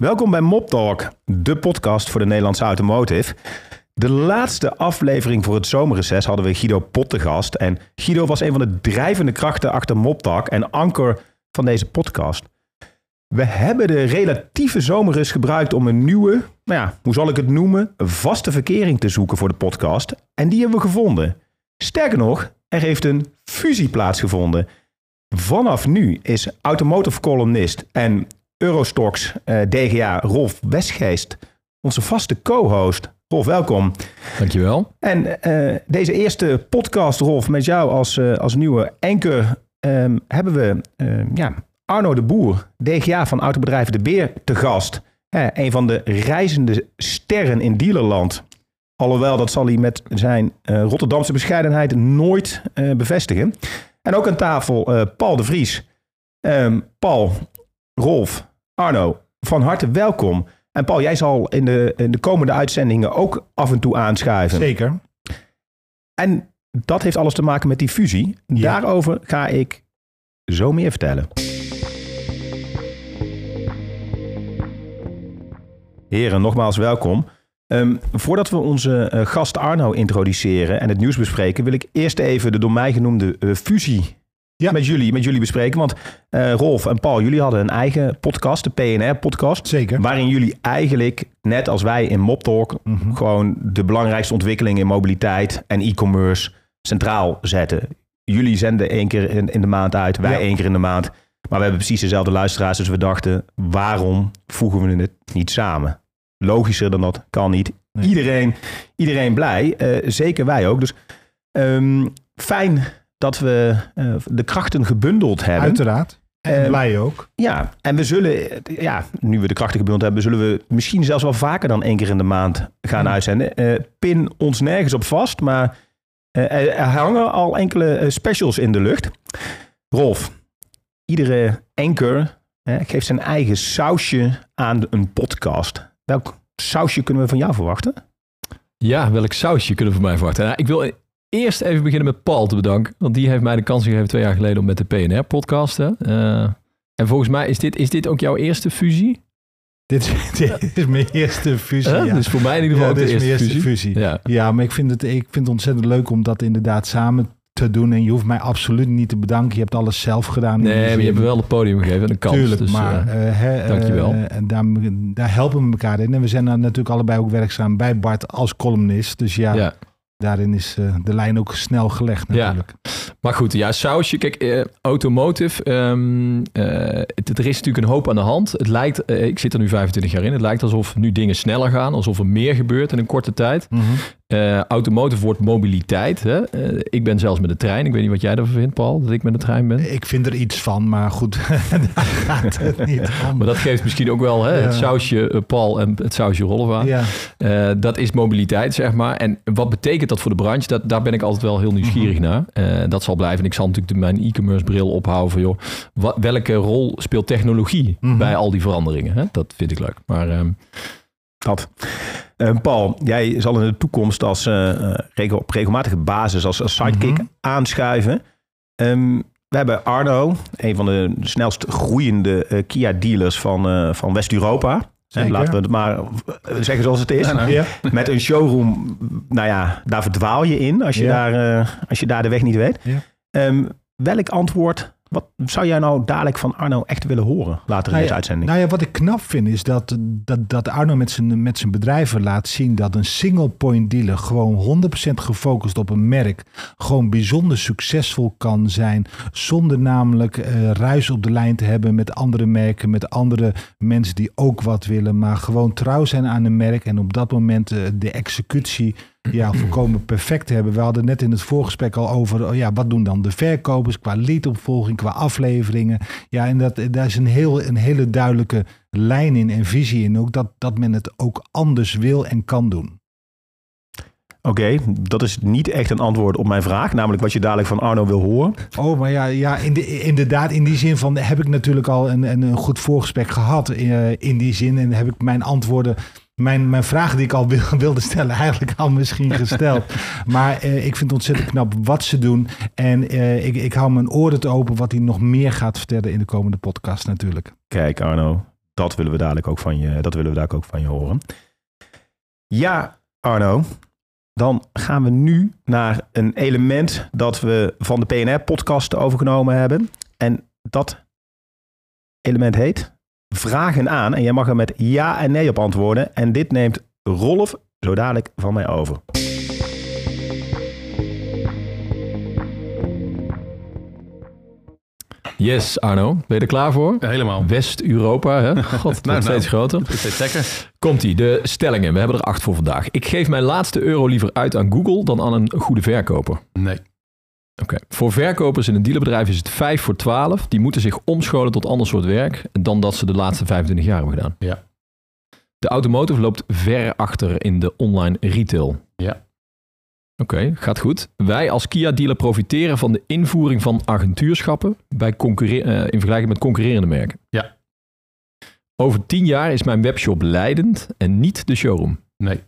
Welkom bij Mop Talk, de podcast voor de Nederlandse automotive. De laatste aflevering voor het zomerreces hadden we Guido Pot te gast. En Guido was een van de drijvende krachten achter Mop Talk en anker van deze podcast. We hebben de relatieve zomerrust gebruikt om een nieuwe, nou ja, hoe zal ik het noemen, vaste verkering te zoeken voor de podcast. En die hebben we gevonden. Sterker nog, er heeft een fusie plaatsgevonden. Vanaf nu is automotive columnist en Eurostox eh, DGA Rolf Westgeest onze vaste co-host. Rolf, welkom. Dankjewel. En eh, deze eerste podcast, Rolf, met jou als, eh, als nieuwe anker, ehm, hebben we ehm, ja, Arno de Boer, DGA van autobedrijven De Beer, te gast. Hè, een van de reizende sterren in dealerland. Alhoewel, dat zal hij met zijn Rotterdamse bescheidenheid nooit bevestigen. En ook aan tafel Paul de Vries. Ehm, Paul, Rolf, Arno, van harte welkom. En Paul, jij zal in de, in de komende uitzendingen ook af en toe aanschuiven. Zeker. En dat heeft alles te maken met die fusie. Ja. Daarover ga ik zo meer vertellen. Heren, nogmaals welkom. Ehm, voordat we onze eh, gast Arno introduceren en het nieuws bespreken, wil ik eerst even de door mij genoemde eh, fusie Ja. met, jullie, met jullie bespreken. Want eh, Rolf en Paul, jullie hadden een eigen podcast, de PNR-podcast. Zeker. Waarin jullie eigenlijk, net als wij in MobTalk, Mhm. gewoon de belangrijkste ontwikkelingen in mobiliteit en e-commerce centraal zetten. Jullie zenden één keer in, in de maand uit, wij Ja. één keer in de maand. Maar we hebben precies dezelfde luisteraars, dus we dachten, waarom voegen we het niet samen? Logischer dan dat kan niet. Nee. Iedereen, iedereen blij, eh, zeker wij ook. Dus ehm, fijn dat we eh, de krachten gebundeld hebben. Uiteraard. En Eh, blij ook. Ja, en we zullen, eh, ja, nu we de krachten gebundeld hebben, zullen we misschien zelfs wel vaker dan één keer in de maand gaan Ja. uitzenden. Eh, pin ons nergens op vast, maar eh, er, hangen al enkele eh, specials in de lucht. Rolf, iedere anchor eh, geeft zijn eigen sausje aan een podcast. Welk sausje kunnen we van jou verwachten? Ja, welk sausje kunnen we van mij verwachten? Nou, ik wil eerst even beginnen met Paul te bedanken. Want die heeft mij de kans gegeven twee jaar geleden om met de PNR-podcasten. en volgens mij is dit, is dit ook jouw eerste fusie? Dit, is- dit is mijn eerste fusie. Huh? ja. Dus voor mij in ieder geval Ja, dit de is eerste, mijn eerste fusie. fusie. Ja. Ja, maar ik vind, het, ik vind het ontzettend leuk om dat inderdaad samen te doen. En je hoeft mij absoluut niet te bedanken. Je hebt alles zelf gedaan. Nee, maar je hebt wel het podium gegeven en een kans. Tuurlijk, dus, maar eh, eh, hè, dankjewel. eh, en daar, daar helpen we elkaar in. En we zijn natuurlijk allebei ook werkzaam bij Bart als columnist. Dus ja, ja. Daarin is eh, de lijn ook snel gelegd Ja. natuurlijk. Maar goed, ja, sausje. Kijk, eh, automotive. ehm, eh, het- er is natuurlijk een hoop aan de hand. Het lijkt, ik zit er nu 25 jaar in. Het lijkt alsof nu dingen sneller gaan. Alsof er meer gebeurt in een korte tijd. Mhm. Eh, automotive wordt mobiliteit. Hè? Eh, ik ben zelfs met de trein. Ik weet niet wat jij ervan vindt, Paul, dat ik met de trein ben. Ik vind er iets van, maar goed, daar gaat het niet om. Maar dat geeft misschien ook wel hè, het Ja. sausje eh, Paul en het sausje Rolf aan. Ja, Eh, dat is mobiliteit, zeg maar. En wat betekent dat voor de branche? Dat, daar ben ik altijd wel heel nieuwsgierig Mhm. naar. Eh, dat zal blijven. En ik zal natuurlijk de- mijn e-commerce bril ophouden van... joh, wat, welke rol speelt technologie Mhm. bij al die veranderingen? Hè? Dat vind ik leuk. Maar ehm, Dat. Eh, Paul, jij zal in de toekomst als, eh, eh, regel, op regelmatige basis als, als sidekick Mhm. aanschuiven. Ehm, we hebben Arno, een van de snelst groeiende Kia-dealers van, van West-Europa. Laten we het maar zeggen zoals het is. ja. Met een showroom, nou ja, daar verdwaal je in als je, Ja. daar, als je daar de weg niet weet. Ehm, welk antwoord, wat zou jij nou dadelijk van Arno echt willen horen later in Nou deze uitzending? Nou ja, wat ik knap vind is dat, dat, dat Arno met zijn, met zijn bedrijven laat zien dat een single point dealer gewoon 100% gefocust op een merk gewoon bijzonder succesvol kan zijn. Zonder namelijk eh, ruis op de lijn te hebben met andere merken, met andere mensen die ook wat willen. Maar gewoon trouw zijn aan een merk en op dat moment eh, de executie ja, volkomen perfect hebben. We hadden net in het voorgesprek al over, oh ja, wat doen dan de verkopers qua leadopvolging, qua afleveringen. Ja, en dat, daar is een, heel, een hele duidelijke lijn in en visie in. Ook dat, dat men het ook anders wil en kan doen. Oké, dat is niet echt een antwoord op mijn vraag. Namelijk wat je dadelijk van Arno wil horen. Oh, maar ja, ja in de, inderdaad, in die zin van heb ik natuurlijk al een, een, goed voorgesprek gehad. eh, in die zin en heb ik mijn antwoorden, mijn, mijn vragen die ik al wil- wilde stellen, eigenlijk al misschien gesteld. maar eh, ik vind het ontzettend knap wat ze doen. En eh, ik, ik hou mijn oren te open wat hij nog meer gaat vertellen in de komende podcast natuurlijk. Kijk Arno, dat willen we dadelijk ook van je, dat willen we dadelijk ook van je horen. Ja, Arno, dan gaan we nu naar een element dat we van de PNR-podcast overgenomen hebben. En dat element heet vragen aan. En jij mag er met ja en nee op antwoorden. En dit neemt Rolf zo dadelijk van mij over. Yes, Arno. Ben je er klaar voor? Ja, helemaal. West-Europa, hè? God, het wordt steeds groter. Het is lekker. Komt-ie, de stellingen. We hebben er acht voor vandaag. Ik geef mijn laatste euro liever uit aan Google dan aan een goede verkoper. Nee. Oké. Voor verkopers in een dealerbedrijf is het 5 voor 12. Die moeten zich omscholen tot ander soort werk dan dat ze de laatste 25 jaar hebben gedaan. Ja. De automotive loopt ver achter in de online retail. Ja. Oké, gaat goed. Wij als Kia-dealer profiteren van de invoering van agentuurschappen bij concurre- eh, in vergelijking met concurrerende merken. Ja. Over 10 jaar is mijn webshop leidend en niet de showroom. Nee.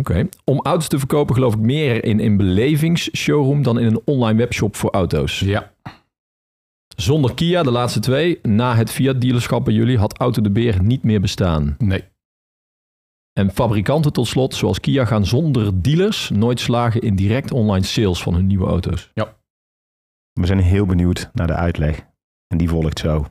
Oké. Om auto's te verkopen geloof ik meer in een belevingsshowroom dan in een online webshop voor auto's. Ja. Zonder Kia, de laatste twee, na het Fiat-dealerschap bij jullie, had Auto de Beer niet meer bestaan. Nee. En fabrikanten tot slot, zoals Kia, gaan zonder dealers nooit slagen in direct online sales van hun nieuwe auto's. We zijn heel benieuwd naar de uitleg. En die volgt zo.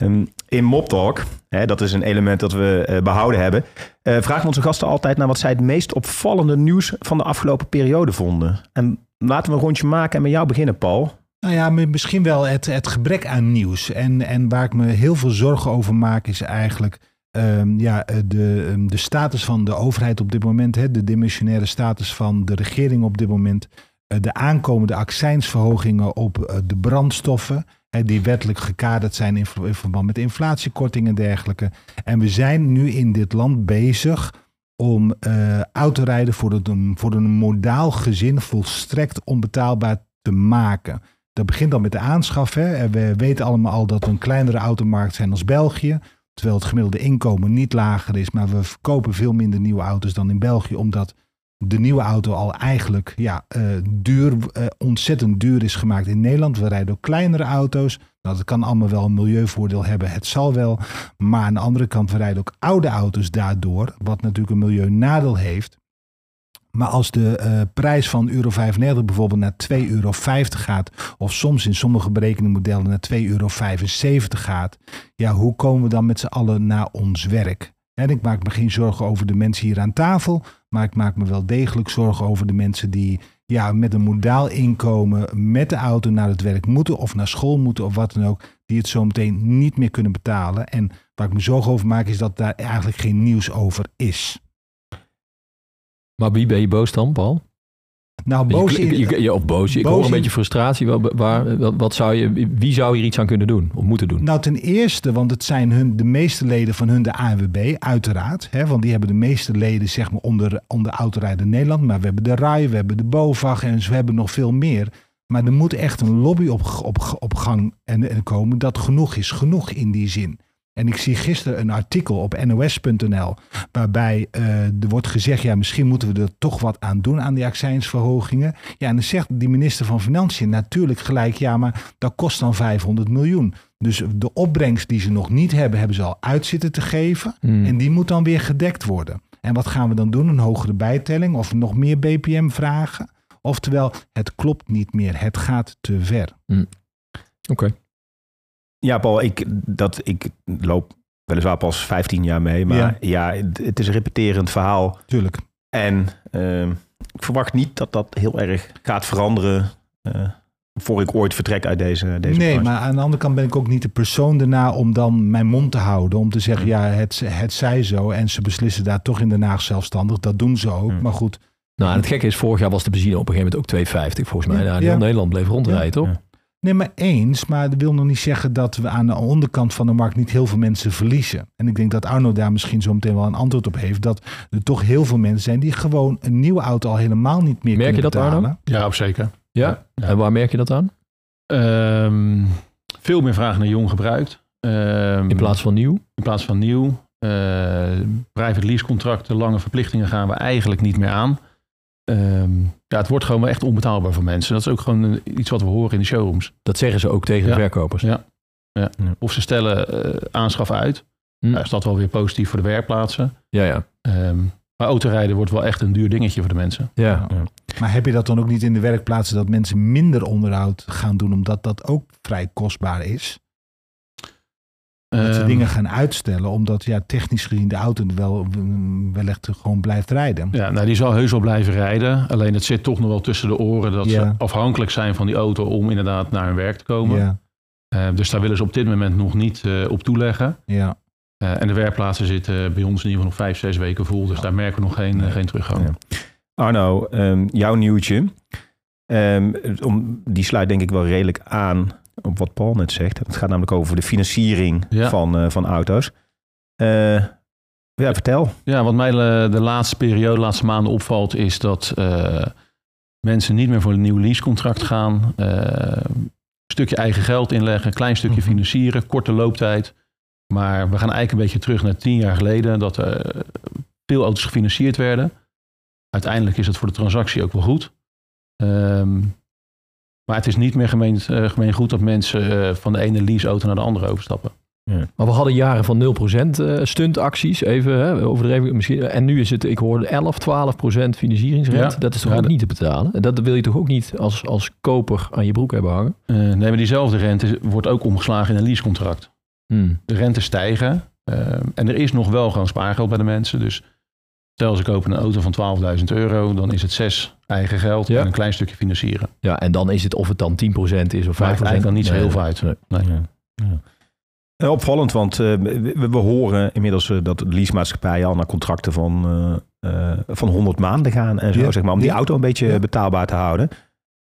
Ehm, in Moptalk, hè, dat is een element dat we eh, behouden hebben, eh, vragen we onze gasten altijd naar wat zij het meest opvallende nieuws van de afgelopen periode vonden. En laten we een rondje maken en met jou beginnen, Paul. Nou ja, mi- misschien wel het, het gebrek aan nieuws. En, en waar ik me heel veel zorgen over maak is eigenlijk ehm, ja, eh, de, ehm, de status van de overheid op dit moment. Hè, de dimensionaire status van de regering op dit moment. de aankomende accijnsverhogingen op de brandstoffen. Die wettelijk gekaderd zijn in, ver- in verband met inflatiekortingen en dergelijke. En we zijn nu in dit land bezig om eh, autorijden voor een, voor een modaal gezin volstrekt onbetaalbaar te maken. Dat begint dan met de aanschaf. Hè. We weten allemaal al dat we een kleinere automarkt zijn als België. Terwijl het gemiddelde inkomen niet lager is. Maar we verkopen veel minder nieuwe auto's dan in België. Omdat de nieuwe auto al eigenlijk ja, eh, duur, eh, ontzettend duur is gemaakt in Nederland. We rijden ook kleinere auto's. Nou, dat kan allemaal wel een milieuvoordeel hebben. Het zal wel. Maar aan de andere kant, we rijden ook oude auto's daardoor. Wat natuurlijk een milieunadeel heeft. Maar als de eh, prijs van euro 95 bijvoorbeeld naar 2,50 euro gaat, of soms in sommige berekeningmodellen naar 2,75 euro gaat, ja, hoe komen we dan met z'n allen naar ons werk? En ik maak me geen zorgen over de mensen hier aan tafel, maar ik maak me wel degelijk zorgen over de mensen die ja, met een modaal inkomen met de auto naar het werk moeten of naar school moeten of wat dan ook, die het zo meteen niet meer kunnen betalen. En waar ik me zorgen over maak is dat daar eigenlijk geen nieuws over is. Maar wie ben je boos dan, Paul? Nou, boos je, je, je- of. Ik hoor een beetje frustratie. Waar, waar, wat- wat zou je, wie zou hier iets aan kunnen doen? Of moeten doen? Nou, ten eerste, want het zijn hun, de meeste leden van hun de ANWB, uiteraard. Hè, want die hebben de meeste leden zeg maar, onder, onder Autorijden Nederland. Maar we hebben de RAI, we hebben de BOVAG en we hebben nog veel meer. Maar er moet echt een lobby op, op, op gang en, en komen dat genoeg is. Genoeg in die zin. En ik zie gisteren een artikel op nos.nl waarbij eh, er wordt gezegd, ja, misschien moeten we er toch wat aan doen aan die accijnsverhogingen. Ja, en dan zegt die minister van Financiën natuurlijk gelijk, ja, maar dat kost dan 500 miljoen. Dus de opbrengst die ze nog niet hebben, hebben ze al uit zitten te geven. Hmm. En die moet dan weer gedekt worden. En wat gaan we dan doen? Een hogere bijtelling of nog meer BPM vragen? Oftewel, het klopt niet meer. Het gaat te ver. Oké. Ja, Paul, ik, dat, ik loop weliswaar pas 15 jaar mee, maar Ja. ja, het- is een repeterend verhaal. Tuurlijk. En ehm, ik verwacht niet dat dat heel erg gaat veranderen eh, voor ik ooit vertrek uit deze, deze nee, branche. maar aan de andere kant ben ik ook niet de persoon daarna om dan mijn mond te houden. Om te zeggen, ja, het, het zij zo. En ze beslissen daar toch in Den Haag zelfstandig. Dat doen ze ook. Hmm. Maar goed, Nou, en het gekke is, vorig jaar was de benzine op een gegeven moment ook 2,50 volgens mij. Ja, Nou, ja. heel Nederland bleef rondrijden, Ja. toch? Nee, maar eens. Maar dat wil nog niet zeggen dat we aan de onderkant van de markt niet heel veel mensen verliezen. En ik denk dat Arno daar misschien zo meteen wel een antwoord op heeft. Dat er toch heel veel mensen zijn die gewoon een nieuwe auto al helemaal niet meer Merk je kunnen dat, Arno? betalen. Ja, op zeker. Ja? Ja. En waar merk je dat aan? Ehm, veel meer vragen naar jong gebruikt. Ehm, In plaats van nieuw? in plaats van nieuw. Eh, private lease contracten, lange verplichtingen gaan we eigenlijk niet meer aan. ehm, ja, het wordt gewoon wel echt onbetaalbaar voor mensen. Dat is ook gewoon iets wat we horen in de showrooms. Dat zeggen ze ook tegen Ja. de verkopers. Ja. Of ze stellen eh, aanschaf uit. Hm. Nou, is dat wel weer positief voor de werkplaatsen. Ja, ja. Ehm, maar autorijden wordt wel echt een duur dingetje voor de mensen. ja. Maar heb je dat dan ook niet in de werkplaatsen dat mensen minder onderhoud gaan doen, omdat dat ook vrij kostbaar is? Dat ze Ehm, dingen gaan uitstellen, omdat ja, technisch gezien de auto wel, wellicht gewoon blijft rijden. Ja, nou, die zal heus wel blijven rijden. Alleen het zit toch nog wel tussen de oren dat Ja. ze afhankelijk zijn van die auto om inderdaad naar hun werk te komen. Ja, Eh, dus daar willen ze op dit moment nog niet eh, op toeleggen. ja. Eh, en de werkplaatsen zitten bij ons in ieder geval nog vijf, zes weken vol. Dus daar merken we nog geen, eh, geen teruggang. Ja. Arno, ehm, jouw nieuwtje. Ehm, om, die sluit denk ik wel redelijk aan op wat Paul net zegt. Het gaat namelijk over de financiering Ja. van, eh, van auto's. Eh, ja, vertel. Ja, wat mij eh, de laatste periode, de laatste maanden opvalt, is dat mensen niet meer voor een nieuw leasecontract gaan. Een stukje eigen geld inleggen, een klein stukje Mhm. financieren, korte looptijd. Maar we gaan eigenlijk een beetje terug naar tien jaar geleden, dat er veel auto's gefinancierd werden. Uiteindelijk is het voor de transactie ook wel goed. Ehm, maar het is niet meer gemeen, eh, gemeen goed dat mensen eh, van de ene leaseauto naar de andere overstappen. Maar we hadden jaren van 0% eh, stuntacties, even hè, overdreven misschien. En nu is het, ik hoorde 11, 12% financieringsrente. Ja. Dat is toch Ja, ook dat- niet te betalen? En dat wil je toch ook niet als, als koper aan je broek hebben hangen? Eh, nee, maar diezelfde rente wordt ook omgeslagen in een leasecontract. Hmm. de rente stijgen. eh, en er is nog wel gewoon spaargeld bij de mensen. Dus stel ze kopen een auto van 12.000 euro, dan is het zes eigen geld Ja. en een klein stukje financieren. Ja, en dan is het of het dan 10% is of 5%. Maakt eigenlijk dan niet zo heel veel uit. nee. Nee. Ja. Ja. Eh, Opvallend, want eh, we, we horen inmiddels eh, dat de leasemaatschappijen al naar contracten van, eh, eh, van 100 maanden gaan en zo, Ja. zeg maar, om die auto een beetje Ja. betaalbaar te houden.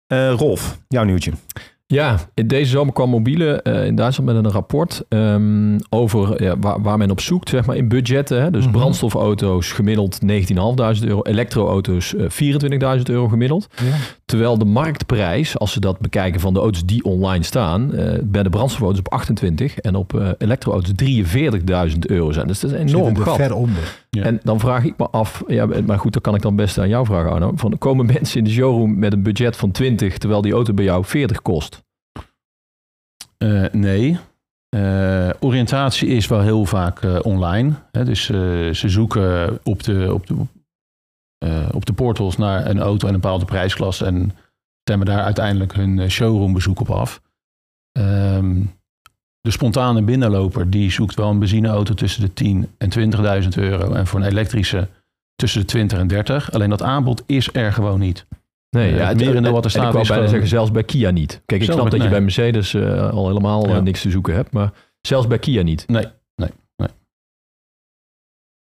Eh, Rolf, jouw nieuwtje. Ja, deze zomer kwam Mobiele eh, in Duitsland met een rapport ehm, over ja, waar, waar men op zoekt, zeg maar, in budgetten. Hè? Dus Mhm. brandstofauto's gemiddeld 19.500 euro, elektroauto's eh 24.000 euro gemiddeld. Ja. Terwijl de marktprijs, als ze dat bekijken van de auto's die online staan, eh, bij de brandstofauto's op 28 en op eh, elektroauto's 43.000 euro zijn. Dus dat is een enorm gat. ver onder. Ja. En dan vraag ik me af, ja, maar goed, dat kan ik dan best aan jou vragen, Arno. Van, komen mensen in de showroom met een budget van 20, terwijl die auto bij jou 40 kost? Eh, nee. Eh, oriëntatie is wel heel vaak eh, online. Hè? Dus ze zoeken op de, op, de, eh, op de portals naar een auto en een bepaalde prijsklasse en stemmen daar uiteindelijk hun eh, showroombezoek op af. Ehm, de spontane binnenloper die zoekt wel een benzineauto tussen de 10 en 20.000 euro en voor een elektrische tussen de 20 en 30. Alleen dat aanbod is er gewoon niet. Nee, Eh, het merendeel wat er staat Ik wou is bijna zeggen, zelfs bij Kia niet. Kijk, ik snap dat je bij Mercedes al helemaal Ja. niks te zoeken hebt, maar zelfs bij Kia niet. Nee.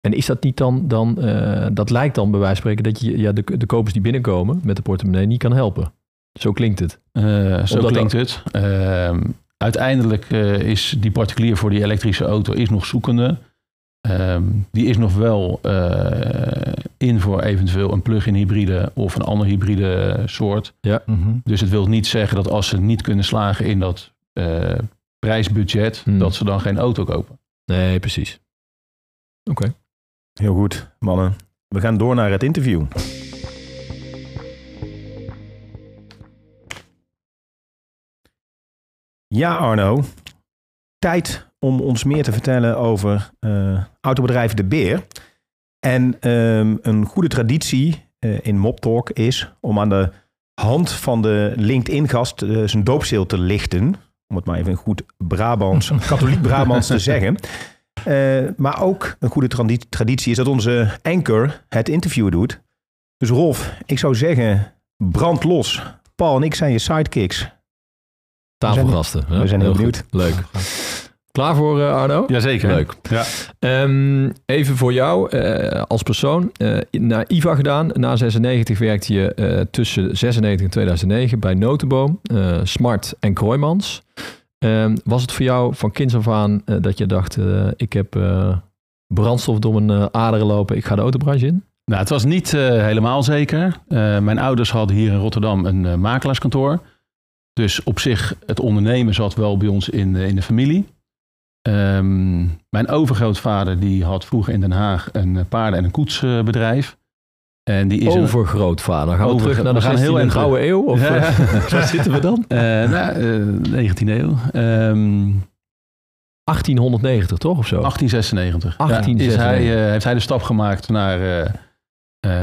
En is dat niet dan, dan eh, dat lijkt dan bij wijze van spreken dat je ja, de, de kopers die binnenkomen met de portemonnee niet kan helpen. Zo klinkt het. Eh, zo Omdat klinkt het. Ehm, uiteindelijk eh, is die particulier voor die elektrische auto is nog zoekende. Ehm, die is nog wel eh, in voor eventueel een plug-in hybride of een ander hybride soort. Mhm. Dus het wil niet zeggen dat als ze niet kunnen slagen in dat eh, prijsbudget, Hmm. dat ze dan geen auto kopen. Nee, precies. Oké. Heel goed, mannen. We gaan door naar het interview. Ja, Arno. Tijd om ons meer te vertellen over eh, autobedrijf De Beer. En ehm, een goede traditie eh, in Mop Talk is om aan de hand van de LinkedIn-gast eh, zijn doopseel te lichten. Om het maar even een goed Brabants, katholiek Brabants te zeggen. Eh, maar ook een goede tradi- traditie is dat onze anchor het interview doet. Dus Rolf, ik zou zeggen, brand los. Paul en ik zijn je sidekicks. Tafelgasten. hè? we zijn heel goed. Leuk. Klaar voor eh, Arno? Jazeker. Leuk. Ja. Ehm, even voor jou eh, als persoon. eh naar IVA gedaan. Na 96 werkte je eh, tussen 96 en 2009 bij Notenboom, eh, Smart en Kroijmans. Ehm, was het voor jou van kinds af aan eh, dat je dacht, eh, ik heb eh, brandstof door mijn aderen lopen, ik ga de autobranche in? Nou, het was niet helemaal zeker. Mijn ouders hadden hier in Rotterdam een makelaarskantoor. Dus op zich, het ondernemen zat wel bij ons in, in de familie. Ehm, mijn overgrootvader die had vroeger in Den Haag een paarden- en een koetsbedrijf. En die is Overgrootvader. Gaan we terug naar de gaan 16e heel gouden eeuw? Of Ja. eh, waar zitten we dan? eh, nou, eh, 19e eeuw. Ehm, 1890 toch of zo? 1896. Ja, 1896. is hij, eh, heeft hij de stap gemaakt naar, eh, eh,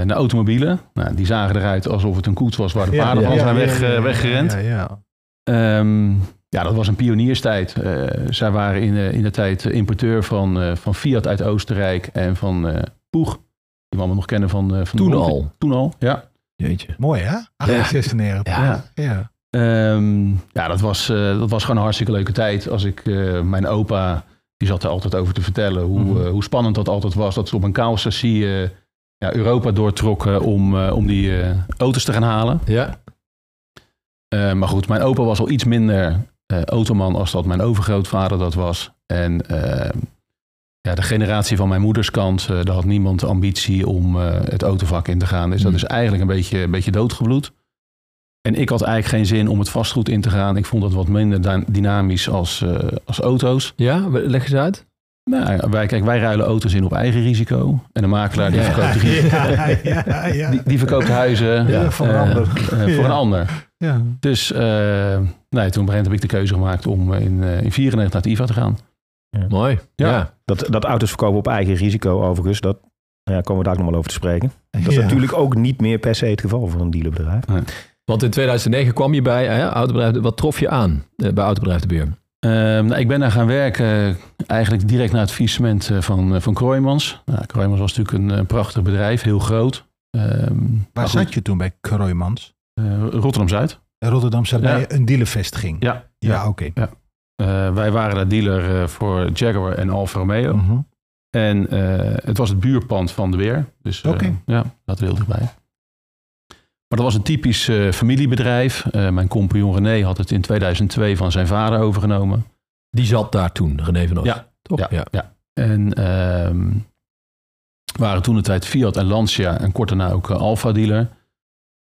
naar automobielen. Nou, die zagen eruit alsof het een koets was waar de paarden ja, van zijn ja, weg, eh, weggerend. Ja, ja. Ehm, ja, dat was een pionierstijd. Eh, zij waren in, de- in de tijd importeur van, eh, van Fiat uit Oostenrijk en van eh Poeg. Die we allemaal nog kennen van, eh, van Toen al. Toen al, ja. Jeetje. Mooi hè? 1896. Ja. ja. Ehm, ja, dat was, eh, dat was gewoon een hartstikke leuke tijd. Als ik eh, mijn opa, die zat er altijd over te vertellen hoe, Mhm. hoe spannend dat altijd was. Dat ze op een eh, ja, Europa doortrokken om, om die auto's te gaan halen. Ja. Maar goed, mijn opa was al iets minder automan als dat mijn overgrootvader dat was. En eh, ja, de generatie van mijn moeders kant, eh, daar had niemand de ambitie om eh, het autovak in te gaan. Dus dat Hmm. is eigenlijk een beetje, een beetje doodgebloed. En ik had eigenlijk geen zin om het vastgoed in te gaan. Ik vond dat wat minder dy- dynamisch als, eh, als auto's. Ja, leg eens uit. Nou, wij, kijk, wij ruilen auto's in op eigen risico. En de makelaar die Ja. verkoopt, die, Ja, ja, ja. die, die verkoopt huizen Ja, voor een ander. voor Ja. een ander. Ja. Dus eh, nee, toen op een heb ik de keuze gemaakt om in, eh in 94 naar het IVA te gaan. Mooi. Ja. Ja. Dat, dat auto's verkopen op eigen risico overigens, dat ja, komen we daar nog wel over te spreken. Dat is Ja. natuurlijk ook niet meer per se het geval voor een dealerbedrijf. Want in 2009 kwam je bij hè, Autobedrijf. Wat trof je aan eh, bij Autobedrijf de Beer? Ehm, nou, ik ben daar gaan werken eh, eigenlijk direct na het faillissement eh, van, van Kroijmans. Nou, Kroijmans was natuurlijk een, prachtig bedrijf, heel groot. Ehm, Waar goed, zat je toen bij Kroijmans? eh, Rotterdam-Zuid. Rotterdam zat Ja. bij een dealervestiging. Ja, Ja, oké. Eh, wij waren daar dealer eh, voor Jaguar en Alfa Romeo. Mhm. En eh, het was het buurpand van de Weer. Dus eh, ja, dat heel dichtbij. Maar dat was een typisch eh, familiebedrijf. Eh, mijn compagnon René had het in 2002 van zijn vader overgenomen. Die zat daar toen, René van Os. Ja. Toch? Ja, ja. En ehm, waren toen de tijd Fiat en Lancia en kort daarna ook eh, Alfa dealer.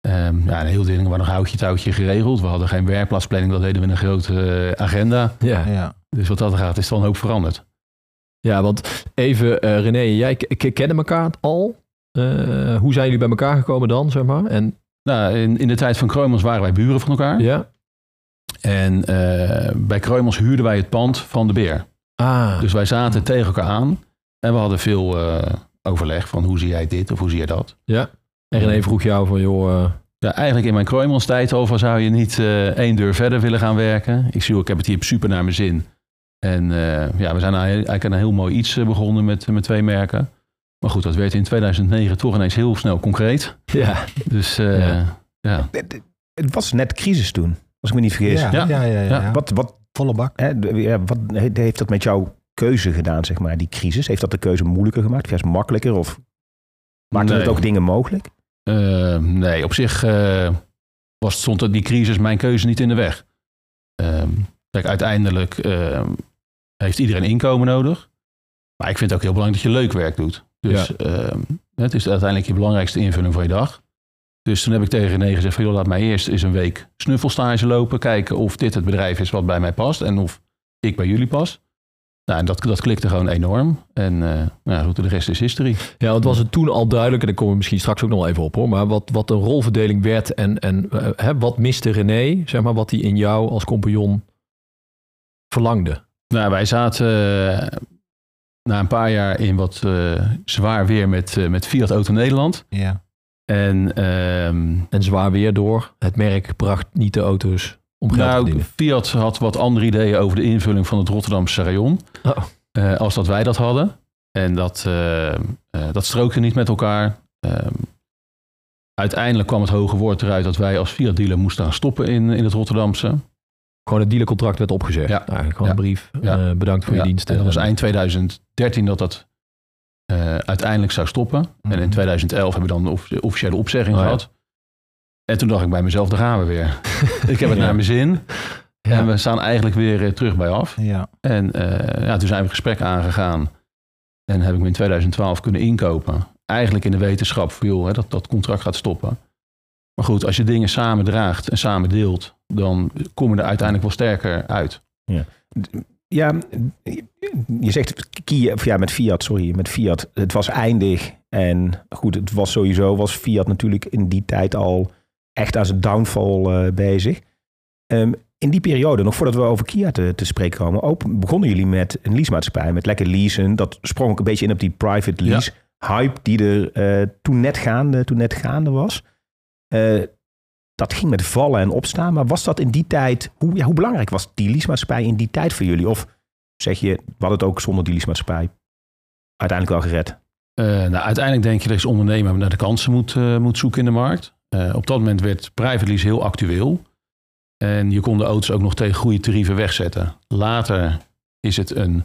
Ehm, ja, heel dingen waren nog houtje touwtje geregeld. We hadden geen werkplaatsplanning, dat deden we in een grote eh, agenda. Ja. Ja. Dus wat dat gaat, is dan ook veranderd. Ja, want even, eh, René en jij kennen elkaar al. Eh, hoe zijn jullie bij elkaar gekomen dan, zeg maar? En Nou, in, in de tijd van Kroijmans waren wij buren van elkaar. ja. En eh, bij Kroijmans huurden wij het pand van de Beer. Ah, Dus wij zaten tegen elkaar aan. En we hadden veel eh, overleg van hoe zie jij dit of hoe zie jij dat. ja. En René vroeg jou van, joh, eh, Ja, eigenlijk in mijn Kroijmans tijd van zou je niet eh, één deur verder willen gaan werken. Ik zie ook, ik heb het hier super naar mijn zin. En eh, ja, we zijn eigenlijk een heel mooi iets begonnen met, met twee merken. Maar goed, dat werd in 2009 toch ineens heel snel concreet. ja. Dus eh, Ja. ja. Het, het was net crisis toen, als ik me niet vergis. Ja, ja, ja, ja, Ja. ja. Wat, wat, Volle bak. hè, wat he- heeft dat met jouw keuze gedaan, zeg maar, die crisis? Heeft dat de keuze moeilijker gemaakt? Juist makkelijker? Of maakte Nee. het ook dingen mogelijk? Eh, nee, op zich eh, was, stond die crisis mijn keuze niet in de weg. Ehm, kijk, uiteindelijk ehm, heeft iedereen inkomen nodig. Maar ik vind het ook heel belangrijk dat je leuk werk doet. Dus ehm, het is uiteindelijk je belangrijkste invulling van je dag. Dus toen heb ik tegen René gezegd van, joh, laat mij eerst eens een week snuffelstage lopen. Kijken of dit het bedrijf is wat bij mij past en of ik bij jullie pas. Nou, en dat, dat klikte gewoon enorm. En eh nou, goed, de rest is history. Ja, want was het toen al duidelijk, en daar komen we misschien straks ook nog wel even op hoor, maar wat, wat de rolverdeling werd en, en eh, hè, wat miste René, zeg maar, wat hij in jou als compagnon verlangde. Nou, wij zaten eh, na een paar jaar in wat eh, zwaar weer met, met Fiat Auto Nederland. Ja. En ehm, En zwaar weer door, het merk bracht niet de auto's om geld te nou, verdienen. Fiat had wat andere ideeën over de invulling van het Rotterdamse rayon. Oh. eh, als dat wij dat hadden. En dat, eh, eh, dat strookte niet met elkaar. Ehm, uiteindelijk kwam het hoge woord eruit dat wij als Fiat dealer moesten gaan stoppen in, in het Rotterdamse. Gewoon het dealercontract werd opgezegd. Ja. Eigenlijk gewoon Ja. een brief. Ja. bedankt voor je diensten. en dat was eind 2013 dat dat uiteindelijk zou stoppen. En in Mhm. 2011 hebben we dan de off- de officiële opzegging Oh gehad. En toen dacht ik bij mezelf, daar gaan we weer. ik heb het Ja. naar mijn zin. Ja. En we staan eigenlijk weer eh, terug bij af. Ja. En eh, ja, toen zijn we gesprek aangegaan. En heb ik me in 2012 kunnen inkopen. Eigenlijk in de wetenschap van, joh, hè, dat dat contract gaat stoppen. Maar goed, als je dingen samen draagt en samen deelt, dan kom je er uiteindelijk wel sterker uit. ja, je zegt Kia, of ja, met Fiat, sorry, met Fiat. Het was eindig. En goed, het was sowieso, was Fiat natuurlijk in die tijd al echt aan zijn downfall eh, bezig. Ehm, in die periode, nog voordat we over Kia te, te spreken komen, begonnen jullie met een leasemaatschappij, met lekker leasen. Dat sprong ook een beetje in op die private lease hype die er eh, toen, net gaande, toen net gaande was. Eh, dat ging met vallen en opstaan. Maar was dat in die tijd, hoe, ja, hoe belangrijk was die leasemaatschappij in die tijd voor jullie? Of zeg je, wat het ook zonder die leasemaatschappij uiteindelijk wel gered? Uh, nou, uiteindelijk denk je dat je als ondernemer naar de kansen moet, moet zoeken in de markt. Op dat moment werd private lease heel actueel. En je kon de auto's ook nog tegen goede tarieven wegzetten. Later is het een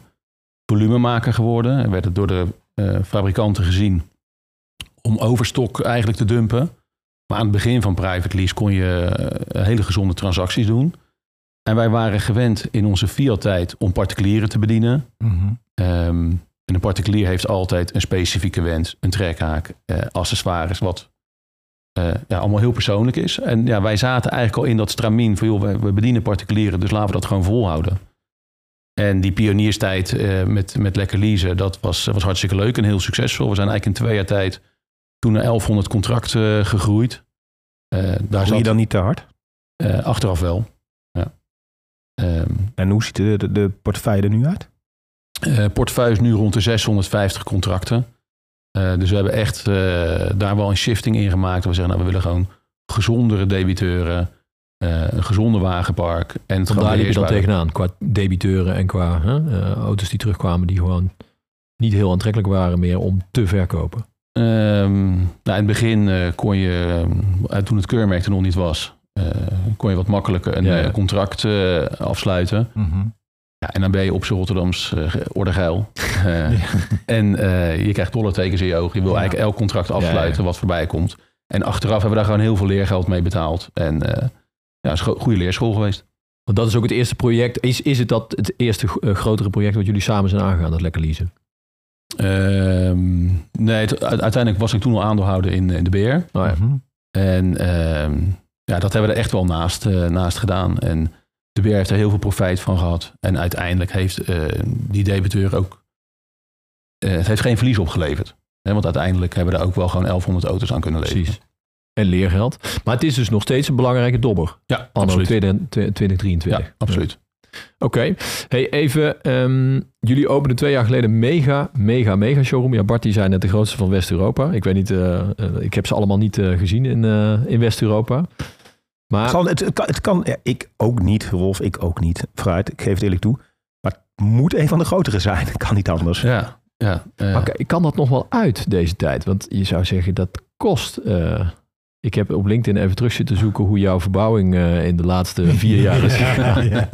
volumemaker geworden en werd het door de uh, fabrikanten gezien om overstok eigenlijk te dumpen. Maar aan het begin van private lease kon je uh, hele gezonde transacties doen. En wij waren gewend in onze Fiat-tijd om particulieren te bedienen. Mhm. Um, en een particulier heeft altijd een specifieke wens, een trekhaak, uh, accessoires, wat uh, ja, allemaal heel persoonlijk is. En ja, wij zaten eigenlijk al in dat stramien van, joh, we, we bedienen particulieren, dus laten we dat gewoon volhouden. En die pionierstijd uh, met, met Lekker Leasen, dat was, was hartstikke leuk en heel succesvol. We zijn eigenlijk in twee jaar tijd toen naar 1100 contracten uh, gegroeid. Daar zat je dan niet te hard? achteraf wel, ja. Um, en hoe ziet de, de, de portefeuille er nu uit? portefeuille is nu rond de 650 contracten. Uh, dus we hebben echt uh, daar wel een shifting in gemaakt. We zeggen, nou, we willen gewoon gezondere debiteuren, uh, een gezonde wagenpark. En het daar liep je dan tegenaan, qua debiteuren en qua auto's die terugkwamen die gewoon niet heel aantrekkelijk waren meer om te verkopen. Um, nou, in het begin kon je, toen het keurmerk er nog niet was, kon je wat makkelijker een ja, ja. contract afsluiten. Mm -hmm. Ja, en dan ben je op z'n Rotterdams uh, ordegeil. Uh, ja. En uh, je krijgt dollartekens in je ogen. Je wil ja. eigenlijk elk contract afsluiten ja, wat voorbij komt. En achteraf hebben we daar gewoon heel veel leergeld mee betaald. En ja, is een goede leerschool geweest. Want dat is ook het eerste project. Is, is het dat het eerste grotere project wat jullie samen zijn aangegaan, dat lekker leasen? Ehm, nee, het, uiteindelijk was ik toen al aandeelhouder in, in de beer. Oh. En ehm, ja, dat hebben we er echt wel naast, naast gedaan. En de beer heeft er heel veel profijt van gehad. En uiteindelijk heeft uh, die debiteur ook. Uh, het heeft geen verlies opgeleverd. Hè, want uiteindelijk hebben we er ook wel gewoon 1100 auto's aan kunnen leveren. Precies. En leergeld. Maar het is dus nog steeds een belangrijke dobber. Ja, Anno 2023. Ja, absoluut. Oké. Okay. Hey, even. Um, jullie openden twee jaar geleden mega, mega, mega showroom. Ja, Bart die zijn net de grootste van West-Europa. Ik weet niet, uh, ik heb ze allemaal niet gezien in, in West-Europa. Maar... Het, kan, het, kan, het kan ja, ik ook niet, Rolf, ik ook niet. Vooruit, ik geef het eerlijk toe. Maar het moet een van de grotere zijn. Het kan niet anders. Ja, ja. Uh... Oké, ik kan dat nog wel uit deze tijd. Want je zou zeggen dat kost. Uh, ik heb op LinkedIn even terug zitten zoeken hoe jouw verbouwing uh, in de laatste vier jaar is gegaan. ja,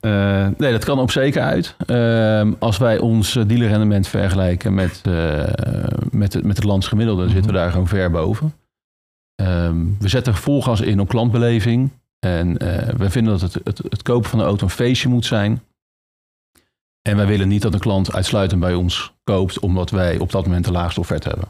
ja. nee, dat kan op zeker uit. Ehm, als wij ons dealerrendement vergelijken met, met, het, met het landsgemiddelde, mm -hmm. zitten we daar gewoon ver boven. Um, we zetten vol gas in op klantbeleving. En uh, we vinden dat het, het, het, kopen van de auto een feestje moet zijn. En wij willen niet dat een klant uitsluitend bij ons koopt, omdat wij op dat moment de laagste offerte hebben.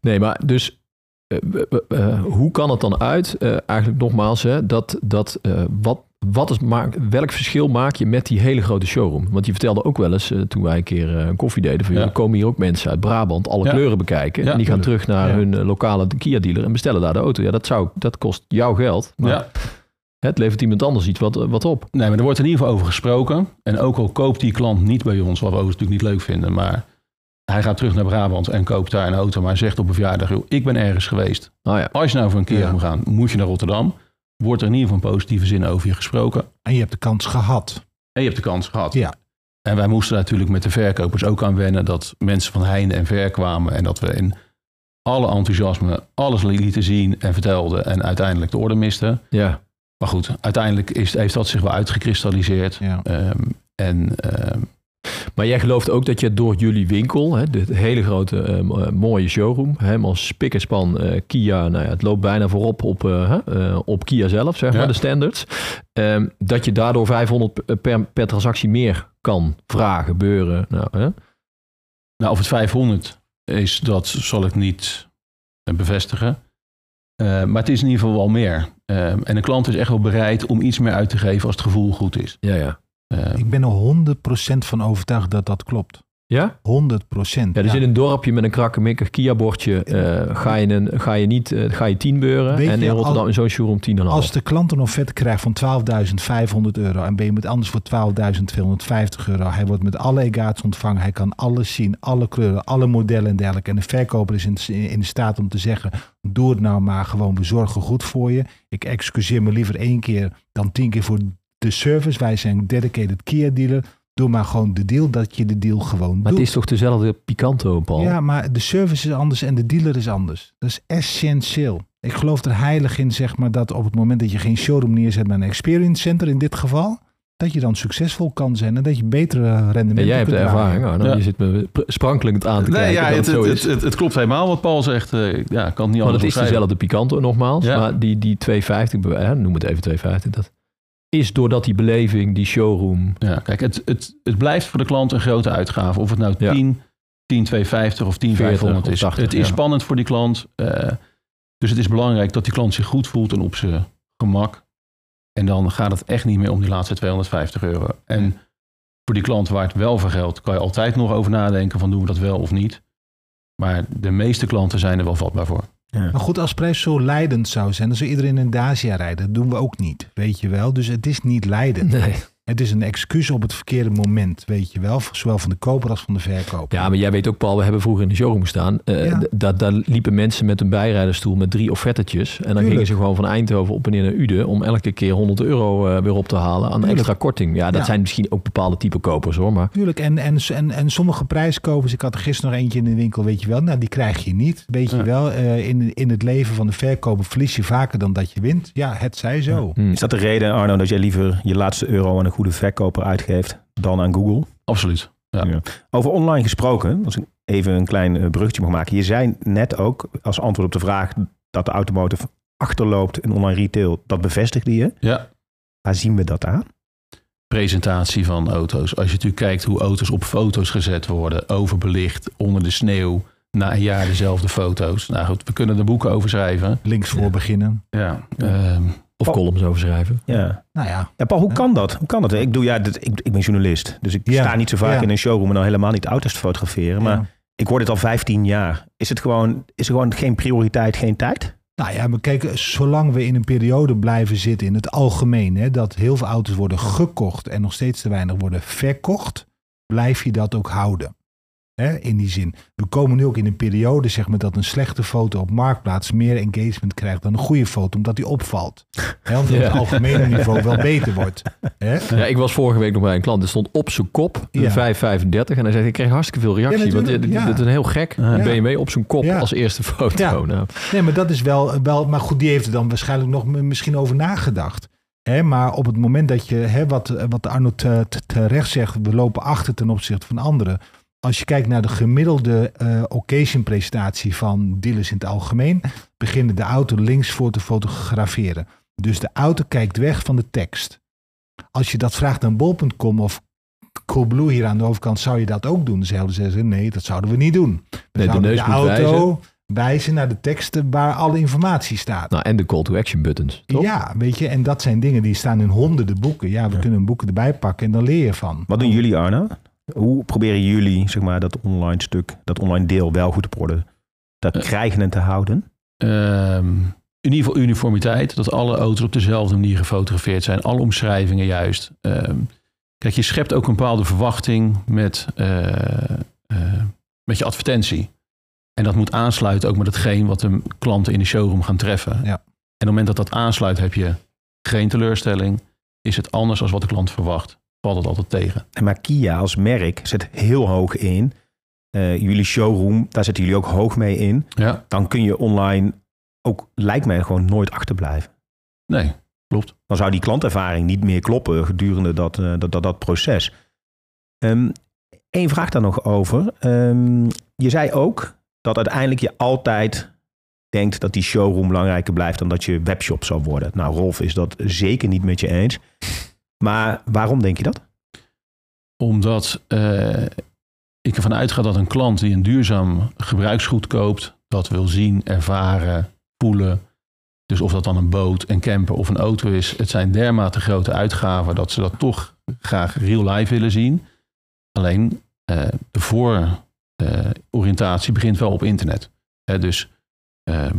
Nee, maar dus uh, uh, hoe kan het dan uit, eigenlijk nogmaals, hè, dat, dat wat wat is, maak, welk verschil maak je met die hele grote showroom? Want je vertelde ook wel eens, uh, toen wij een keer uh, een koffie deden, van, ja. er komen hier ook mensen uit Brabant alle ja. kleuren bekijken. Ja, en die gaan terug naar hun uh, lokale Kia-dealer en bestellen daar de auto. Ja, dat, zou, dat kost jouw geld. Maar het levert iemand anders iets wat, wat op. Nee, maar er wordt in ieder geval over gesproken. En ook al koopt die klant niet bij ons, wat we overigens natuurlijk niet leuk vinden, maar hij gaat terug naar Brabant en koopt daar een auto, maar zegt op een verjaardag, joh, ik ben ergens geweest. Oh Als je nou voor een keer moet gaan, moet je naar Rotterdam wordt er in ieder geval positieve zin over je gesproken. En je hebt de kans gehad. En je hebt de kans gehad. Ja. En wij moesten natuurlijk met de verkopers ook aan wennen dat mensen van heinde en ver kwamen en dat we in alle enthousiasme alles lieten zien en vertelden en uiteindelijk de orde misten. Ja. Maar goed, uiteindelijk is, heeft dat zich wel uitgekristalliseerd. Ja. Um, en um, maar jij gelooft ook dat je door jullie winkel, hè, de hele grote uh, mooie showroom, helemaal spik en span uh, Kia, nou ja, het loopt bijna voorop op, uh, op Kia zelf, zeg maar, ja. de standards. Um, dat je daardoor 500 per, per transactie meer kan vragen, beuren. Nou, hè? nou, of het 500 is, dat zal ik niet bevestigen. Eh, maar het is in ieder geval wel meer. Eh, en de klant is echt wel bereid om iets meer uit te geven als het gevoel goed is. Ja, ja. Eh, Ik ben er 100% van overtuigd dat dat klopt. Ja? 100%. Ja, dus in een dorpje met een krakkemikkig Kia-bordje eh, ga, je een, ga je niet eh, ga je 10 beuren. Weet en in Rotterdam in zo'n showroom 10,5. Als de klant een offerte krijgt van 12.500 euro en ben je met anders voor 12.250 euro. Hij wordt met alle egaats ontvangen. Hij kan alles zien, alle kleuren, alle modellen en dergelijke. En de verkoper is in, in staat om te zeggen, doe het nou maar gewoon, we zorgen goed voor je. Ik excuseer me liever één keer dan tien keer voor de service. Wij zijn dedicated Kia dealer. Doe maar gewoon de deal dat je de deal gewoon maar doet. het is toch dezelfde Picanto, Paul? Ja, maar de service is anders en de dealer is anders. Dat is essentieel. Ik geloof er heilig in, zeg maar, dat op het moment dat je geen showroom neerzet, maar een experience center in dit geval, dat je dan succesvol kan zijn en dat je betere rendementen En jij hebt de kunt ervaring. nou, Ja. Je zit me pr- sprankelend aan te nee, kijken ja, het, het het, het, klopt helemaal wat Paul zegt. Eh, ja, kan het niet anders het is dezelfde Picanto nogmaals. Ja. Maar die, die 250, be- hè, noem het even 250. Dat is doordat die beleving, die showroom... Ja, kijk, het, het, het blijft voor de klant een grote uitgave. Of het nou Ja. 10, 10 250 of 10 500 of is. 80, het is spannend voor die klant. eh, dus het is belangrijk dat die klant zich goed voelt en op zijn gemak. En dan gaat het echt niet meer om die laatste 250 euro. En voor die klant waar het wel voor geldt, kan je altijd nog over nadenken van doen we dat wel of niet. Maar de meeste klanten zijn er wel vatbaar voor. Maar goed, als prijs zo leidend zou zijn, dan zou iedereen in Dacia rijden. Dat doen we ook niet, weet je wel. Dus het is niet leidend. Nee. Het is een excuus op het verkeerde moment, weet je wel. Zowel van de koper als van de verkoper. Ja, maar jij weet ook, Paul, we hebben vroeger in de showroom gestaan. Eh, Ja. d- da- daar liepen mensen met een bijrijderstoel met drie offertetjes. En dan Tuurlijk. gingen ze gewoon van Eindhoven op en neer naar Uden... om elke keer 100 euro eh, weer op te halen aan Tuurlijk. extra korting. Ja, dat Ja. zijn misschien ook bepaalde type kopers hoor. Maar Tuurlijk, en, en, en, en sommige prijskopers, ik had er gisteren nog eentje in de winkel, weet je wel, nou die krijg je niet. Weet je Ja. wel, eh, in, in het leven van de verkoper verlies je vaker dan dat je wint. Ja, het zij zo. hm, Is dat de reden, Arno, dat jij liever je laatste euro aan een goede verkoper uitgeeft dan aan Google? Absoluut. Ja. Ja. Over online gesproken, als ik even een klein eh, bruggetje mag maken. Je zei net ook als antwoord op de vraag dat de automotive achterloopt in online retail. Dat bevestigde je. ja. Waar zien we dat aan? presentatie van auto's. Als je natuurlijk kijkt hoe auto's op foto's gezet worden, overbelicht, onder de sneeuw, na een jaar dezelfde foto's. Nou goed, we kunnen er boeken over schrijven. Links voor beginnen. Ja. ehm, of Paul- columns overschrijven. Ja. Nou ja, Ja, Paul, hoe kan dat? Hoe kan dat? Ik, doe, ja, dit, ik, ik ben journalist, dus ik Ja, sta niet zo vaak ja. in een showroom en dan helemaal niet auto's te fotograferen. Maar ja. ik hoor dit al 15 jaar. Is het gewoon, is er gewoon geen prioriteit, geen tijd? Nou ja, maar kijk, zolang we in een periode blijven zitten in het algemeen, hè, dat heel veel auto's worden gekocht en nog steeds te weinig worden verkocht, blijf je dat ook houden. Hè, in die zin. We komen nu ook in een periode, zeg maar, dat een slechte foto op Marktplaats meer engagement krijgt dan een goede foto, omdat die opvalt. Hè, omdat Ja. het algemene niveau wel beter wordt. Hè? Ja, ik was vorige week nog bij een klant. Er stond op zijn kop een Ja. 535. En hij zei, ik kreeg hartstikke veel reactie. Ja, want dit is een heel gek. Ja. Een BMW op zijn kop Ja. als eerste foto. Ja. Nou, Nee, maar dat is wel, wel. Maar goed, die heeft er dan waarschijnlijk nog misschien over nagedacht. Hè, maar op het moment dat je, hè, wat, wat Arno te- te- terecht zegt, we lopen achter ten opzichte van anderen. Als je kijkt naar de gemiddelde eh occasion presentatie van dealers in het algemeen, beginnen de auto links voor te fotograferen. Dus de auto kijkt weg van de tekst. Als je dat vraagt aan bol.com of Coolblue hier aan de overkant, zou je dat ook doen? Dan zouden ze zeggen, nee, dat zouden we niet doen. We de zouden neus de moet auto wijzen naar de teksten waar alle informatie staat. nou, en de call to action buttons. Toch? Ja, weet je, en dat zijn dingen die staan in honderden boeken. Ja, we kunnen boeken erbij pakken en dan leer je van. Wat doen jullie, Arno? Hoe proberen jullie zeg maar, dat online stuk, dat online deel wel goed te worden? Dat Eh. krijgen en te houden? ehm, in ieder geval uniformiteit, dat alle auto's op dezelfde manier gefotografeerd zijn, alle omschrijvingen juist. Ehm, kijk, je schept ook een bepaalde verwachting met, eh, eh, met je advertentie. En dat moet aansluiten ook met hetgeen wat de klanten in de showroom gaan treffen. Ja. En op het moment dat dat aansluit, heb je geen teleurstelling. Is het anders dan wat de klant verwacht, valt het altijd tegen. En maar Kia als merk zet heel hoog in. Eh, jullie showroom, daar zetten jullie ook hoog mee in. Ja, Dan kun je online ook, lijkt mij, gewoon nooit achterblijven. nee, klopt. Dan zou die klantervaring niet meer kloppen gedurende dat, eh, dat, dat, dat proces. Eén vraag daar nog over. Ehm, je zei ook dat uiteindelijk je altijd denkt dat die showroom belangrijker blijft dan dat je webshop zou worden. Nou, Rolf is dat zeker niet met je eens. Maar waarom denk je dat? Omdat eh, ik ervan uitga dat een klant die een duurzaam gebruiksgoed koopt, dat wil zien, ervaren, voelen, Dus of dat dan een boot, een camper of een auto is, het zijn dermate grote uitgaven dat ze dat toch graag real life willen zien. Alleen eh, de voororiëntatie begint wel op internet. Hè, dus ehm,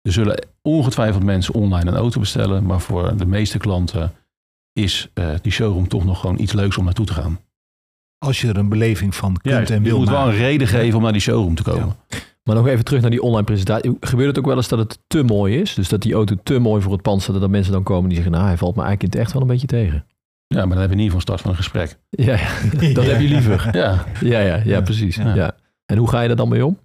er zullen ongetwijfeld mensen online een auto bestellen, maar voor de meeste klanten is eh, die showroom toch nog gewoon iets leuks om naartoe te gaan. Als je er een beleving van kunt Juist, en je wil moet wel een reden geven om naar die showroom te komen. Maar nog even terug naar die online presentatie. Gebeurt het ook wel eens dat het te mooi is? Dus dat die auto te mooi voor het pand staat dat mensen dan komen die zeggen, nou hij valt me eigenlijk in het echt wel een beetje tegen. Ja, maar dan heb je in ieder geval start van een gesprek. Ja, ja. dat heb je liever. Ja, Ja, ja, ja, precies. Ja. Ja. En hoe ga je daar dan mee om?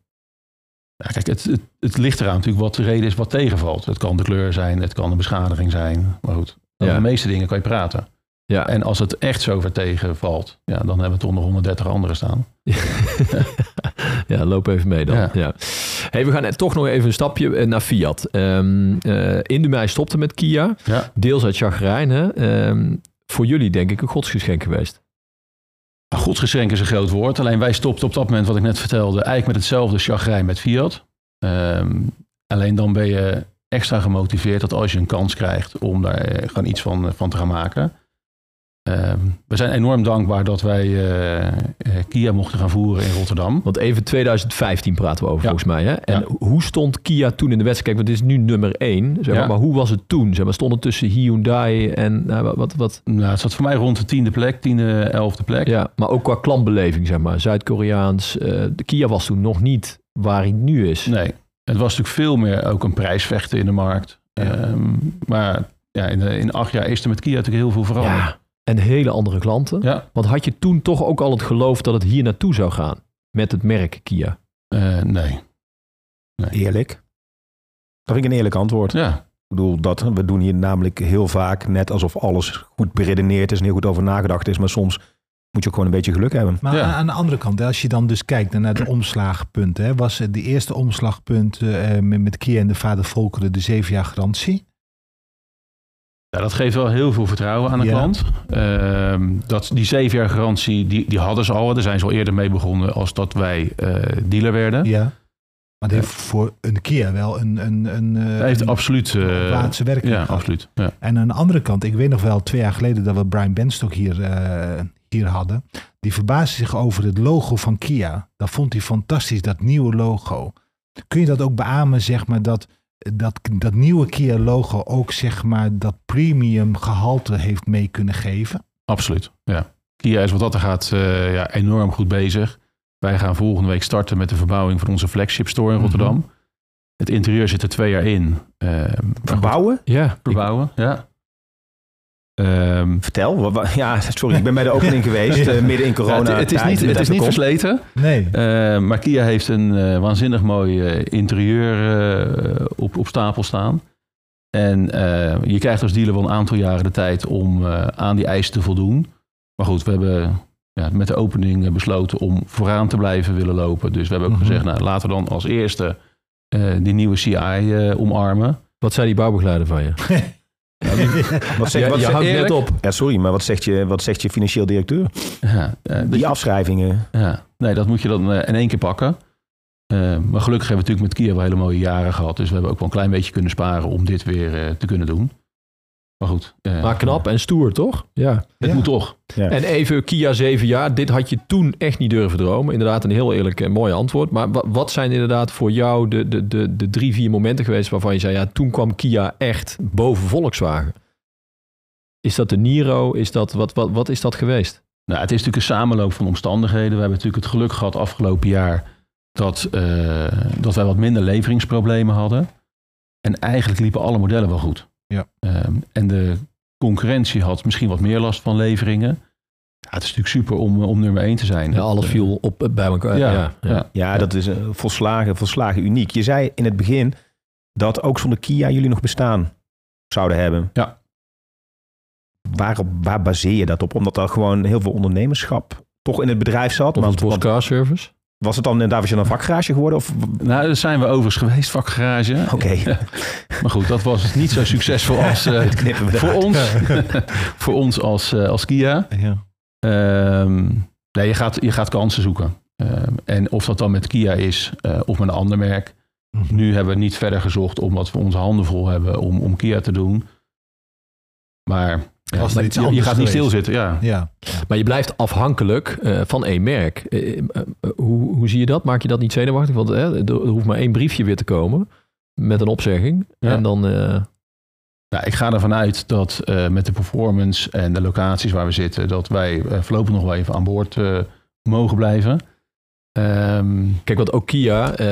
Ja, kijk, het, het, het ligt eraan natuurlijk wat de reden is wat tegenvalt. Het kan de kleur zijn, het kan de beschadiging zijn. Maar goed, over Ja. de meeste dingen kan je praten. Ja. En als het echt zo ver tegenvalt, ja, dan hebben we toch nog 130 anderen staan. ja, loop even mee dan. Ja. Ja. Hey, we gaan toch nog even een stapje eh, naar Fiat. Ehm eh Indumei stopte met Kia. Ja. Deels uit chagrijn. Hè? Ehm, voor jullie denk ik een godsgeschenk geweest. Nou, godsgeschenk is een groot woord. Alleen wij stopten op dat moment, wat ik net vertelde, eigenlijk met hetzelfde chagrijn met Fiat. Ehm, alleen dan ben je extra gemotiveerd dat als je een kans krijgt om daar eh, gewoon iets van, van te gaan maken. Ehm, we zijn enorm dankbaar dat wij eh, eh, Kia mochten gaan voeren in Rotterdam. Want even 2015 praten we over Ja. volgens mij. Hè? En Ja. hoe stond Kia toen in de wedstrijd? Kijk, want het is nu nummer 1. Zeg maar, Ja. maar hoe was het toen? Zeg maar, stond het tussen Hyundai en nou, wat, wat? Nou, het zat voor mij rond de tiende plek, tiende, elfde plek. Ja, maar ook qua klantbeleving, zeg maar. Zuid-Koreaans. eh, de Kia was toen nog niet waar hij nu is. Nee, het was natuurlijk veel meer ook een prijsvechten in de markt. Ja. Ehm, maar ja, in, in acht jaar is er met Kia natuurlijk heel veel veranderd. Ja, en hele andere klanten. Ja, Want had je toen toch ook al het geloof dat het hier naartoe zou gaan? Met het merk Kia. eh, nee. Eerlijk. Dat vind ik een eerlijk antwoord. Ja, Ik bedoel, dat, we doen hier namelijk heel vaak net alsof alles goed beredeneerd is en heel goed over nagedacht is. Maar soms moet je ook gewoon een beetje geluk hebben. Maar Ja. aan- de andere kant, hè, als je dan dus kijkt naar de omslagpunten, hè, was de eerste omslagpunt eh, met, met Kia en de vader Volkeren de zeven jaar garantie. Ja, dat geeft wel heel veel vertrouwen aan de Ja. klant. Ehm, dat, die zeven jaar garantie, die, die hadden ze al. Daar zijn ze al eerder mee begonnen als dat wij eh, dealer werden. Ja. Maar dat heeft voor een Kia wel een, een, een, eh, Hij heeft een absoluut... eh, laatste werking ja, gehad. absoluut. Ja. En aan de andere kant, ik weet nog wel twee jaar geleden dat we Brian Benstock hier, eh, hier hadden. Die verbaasde zich over het logo van Kia. Dat vond hij fantastisch, dat nieuwe logo. Kun je dat ook beamen, zeg maar, dat dat, dat nieuwe Kia logo ook, zeg maar, dat premium gehalte heeft mee kunnen geven? Absoluut, ja. Kia is wat dat er gaat eh, ja, enorm goed bezig. Wij gaan volgende week starten met de verbouwing van onze flagship store in Mhm. Rotterdam. Het interieur zit er twee jaar in. Goed, Verbouwen? Ja, verbouwen, ja. Ehm, Vertel. Ja, sorry, ik ben bij de opening geweest, eh, midden in ja, corona. het, het is tijd, niet, het is niet versleten. Nee. Eh, maar Kia heeft een eh, waanzinnig mooi eh, interieur eh, op, op stapel staan. En eh, je krijgt als dealer wel een aantal jaren de tijd om eh, aan die eisen te voldoen. Maar goed, we hebben ja, met de opening besloten om vooraan te blijven willen lopen. Dus we hebben ook Mhm. gezegd, nou, laten we dan als eerste eh, die nieuwe CI eh, omarmen. wat zei die bouwbegeleider van je? Wat zeg, wat je zeg- hangt net op. ja, sorry, maar wat zegt, je, wat zegt je financieel directeur? Ja, eh, Die je- afschrijvingen. Ja, nee, dat moet je dan eh, in één keer pakken. Eh, maar gelukkig hebben we natuurlijk met Kia wel hele mooie jaren gehad. Dus we hebben ook wel een klein beetje kunnen sparen om dit weer te kunnen doen. Maar goed. eh, Maar knap en stoer, toch? Ja. Het Ja. moet toch. Ja. En even Kia 7 jaar. Dit had je toen echt niet durven dromen. Inderdaad, een heel eerlijk en mooi antwoord. Maar wa- wat zijn inderdaad voor jou de, de, de, de drie, vier momenten geweest waarvan je zei... ja, toen kwam Kia echt boven Volkswagen. Is dat de Niro? Is dat, wat, wat, wat is dat geweest? Nou, het is natuurlijk een samenloop van omstandigheden. We hebben natuurlijk het geluk gehad afgelopen jaar dat, eh, dat wij wat minder leveringsproblemen hadden. En eigenlijk liepen alle modellen wel goed. Ja. Ehm, en de concurrentie had misschien wat meer last van leveringen. Ja, het is natuurlijk super om, om nummer één te zijn. Ja, alles Eh, viel op, bij elkaar. Ja, Ja, ja. ja. Ja, dat is eh, volslagen, volslagen uniek. Je zei in het begin dat ook zonder Kia jullie nog bestaan zouden hebben. Ja. Waar, waar baseer je dat op? Omdat er gewoon heel veel ondernemerschap toch in het bedrijf zat. Of Want, het was want car service. Was het dan was je een vakgarage geworden? Of, Nou, daar zijn we overigens geweest, vakgarage. Oké, Maar goed, dat was niet zo succesvol als eh, voor ons. voor ons als, eh, als Kia. Ja. Ehm, nee, je gaat, je gaat kansen zoeken. Ehm, en of dat dan met Kia is eh, of met een ander merk. Mhm. Nu hebben we niet verder gezocht omdat we onze handen vol hebben om, om Kia te doen. Maar ja, iets je, je gaat niet stilzitten. Ja. Ja. Maar je blijft afhankelijk eh, van één merk. Eh, eh, hoe, hoe zie je dat? Maak je dat niet zenuwachtig? Want er, hoeft maar één briefje weer te komen met een opzegging. Ja. En dan... Nou, ik ga ervan uit dat met de performance en de locaties waar we zitten, dat wij voorlopig nog wel even aan boord mogen blijven. Ehm, Kijk, want ook Kia eh,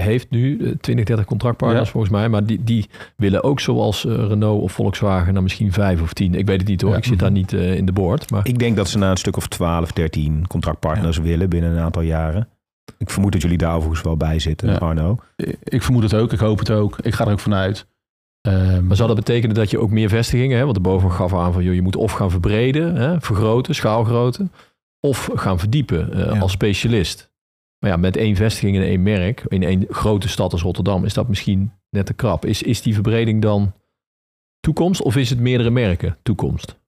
heeft nu eh, 20, 30 contractpartners Ja. volgens mij. Maar die, die willen ook zoals eh, Renault of Volkswagen naar misschien vijf of tien. Ik weet het niet hoor. Ja. Ik zit daar niet eh, in de boord. Maar Ik denk dat ze naar een stuk of 12, 13 contractpartners willen binnen een aantal jaren. Ik vermoed dat jullie daar overigens wel bij zitten. Arno. ik vermoed het ook, ik hoop het ook. Ik ga er ook vanuit. Ehm, Maar zou dat betekenen dat je ook meer vestigingen, hè, want de boven gaf aan van joh, je moet of gaan verbreden, hè, vergroten, schaalgroten, of gaan verdiepen eh, Ja. als specialist. Maar ja, met één vestiging en één merk, in één grote stad als Rotterdam, is dat misschien net te krap. Is, is die verbreding dan toekomst of is het meerdere merken toekomst?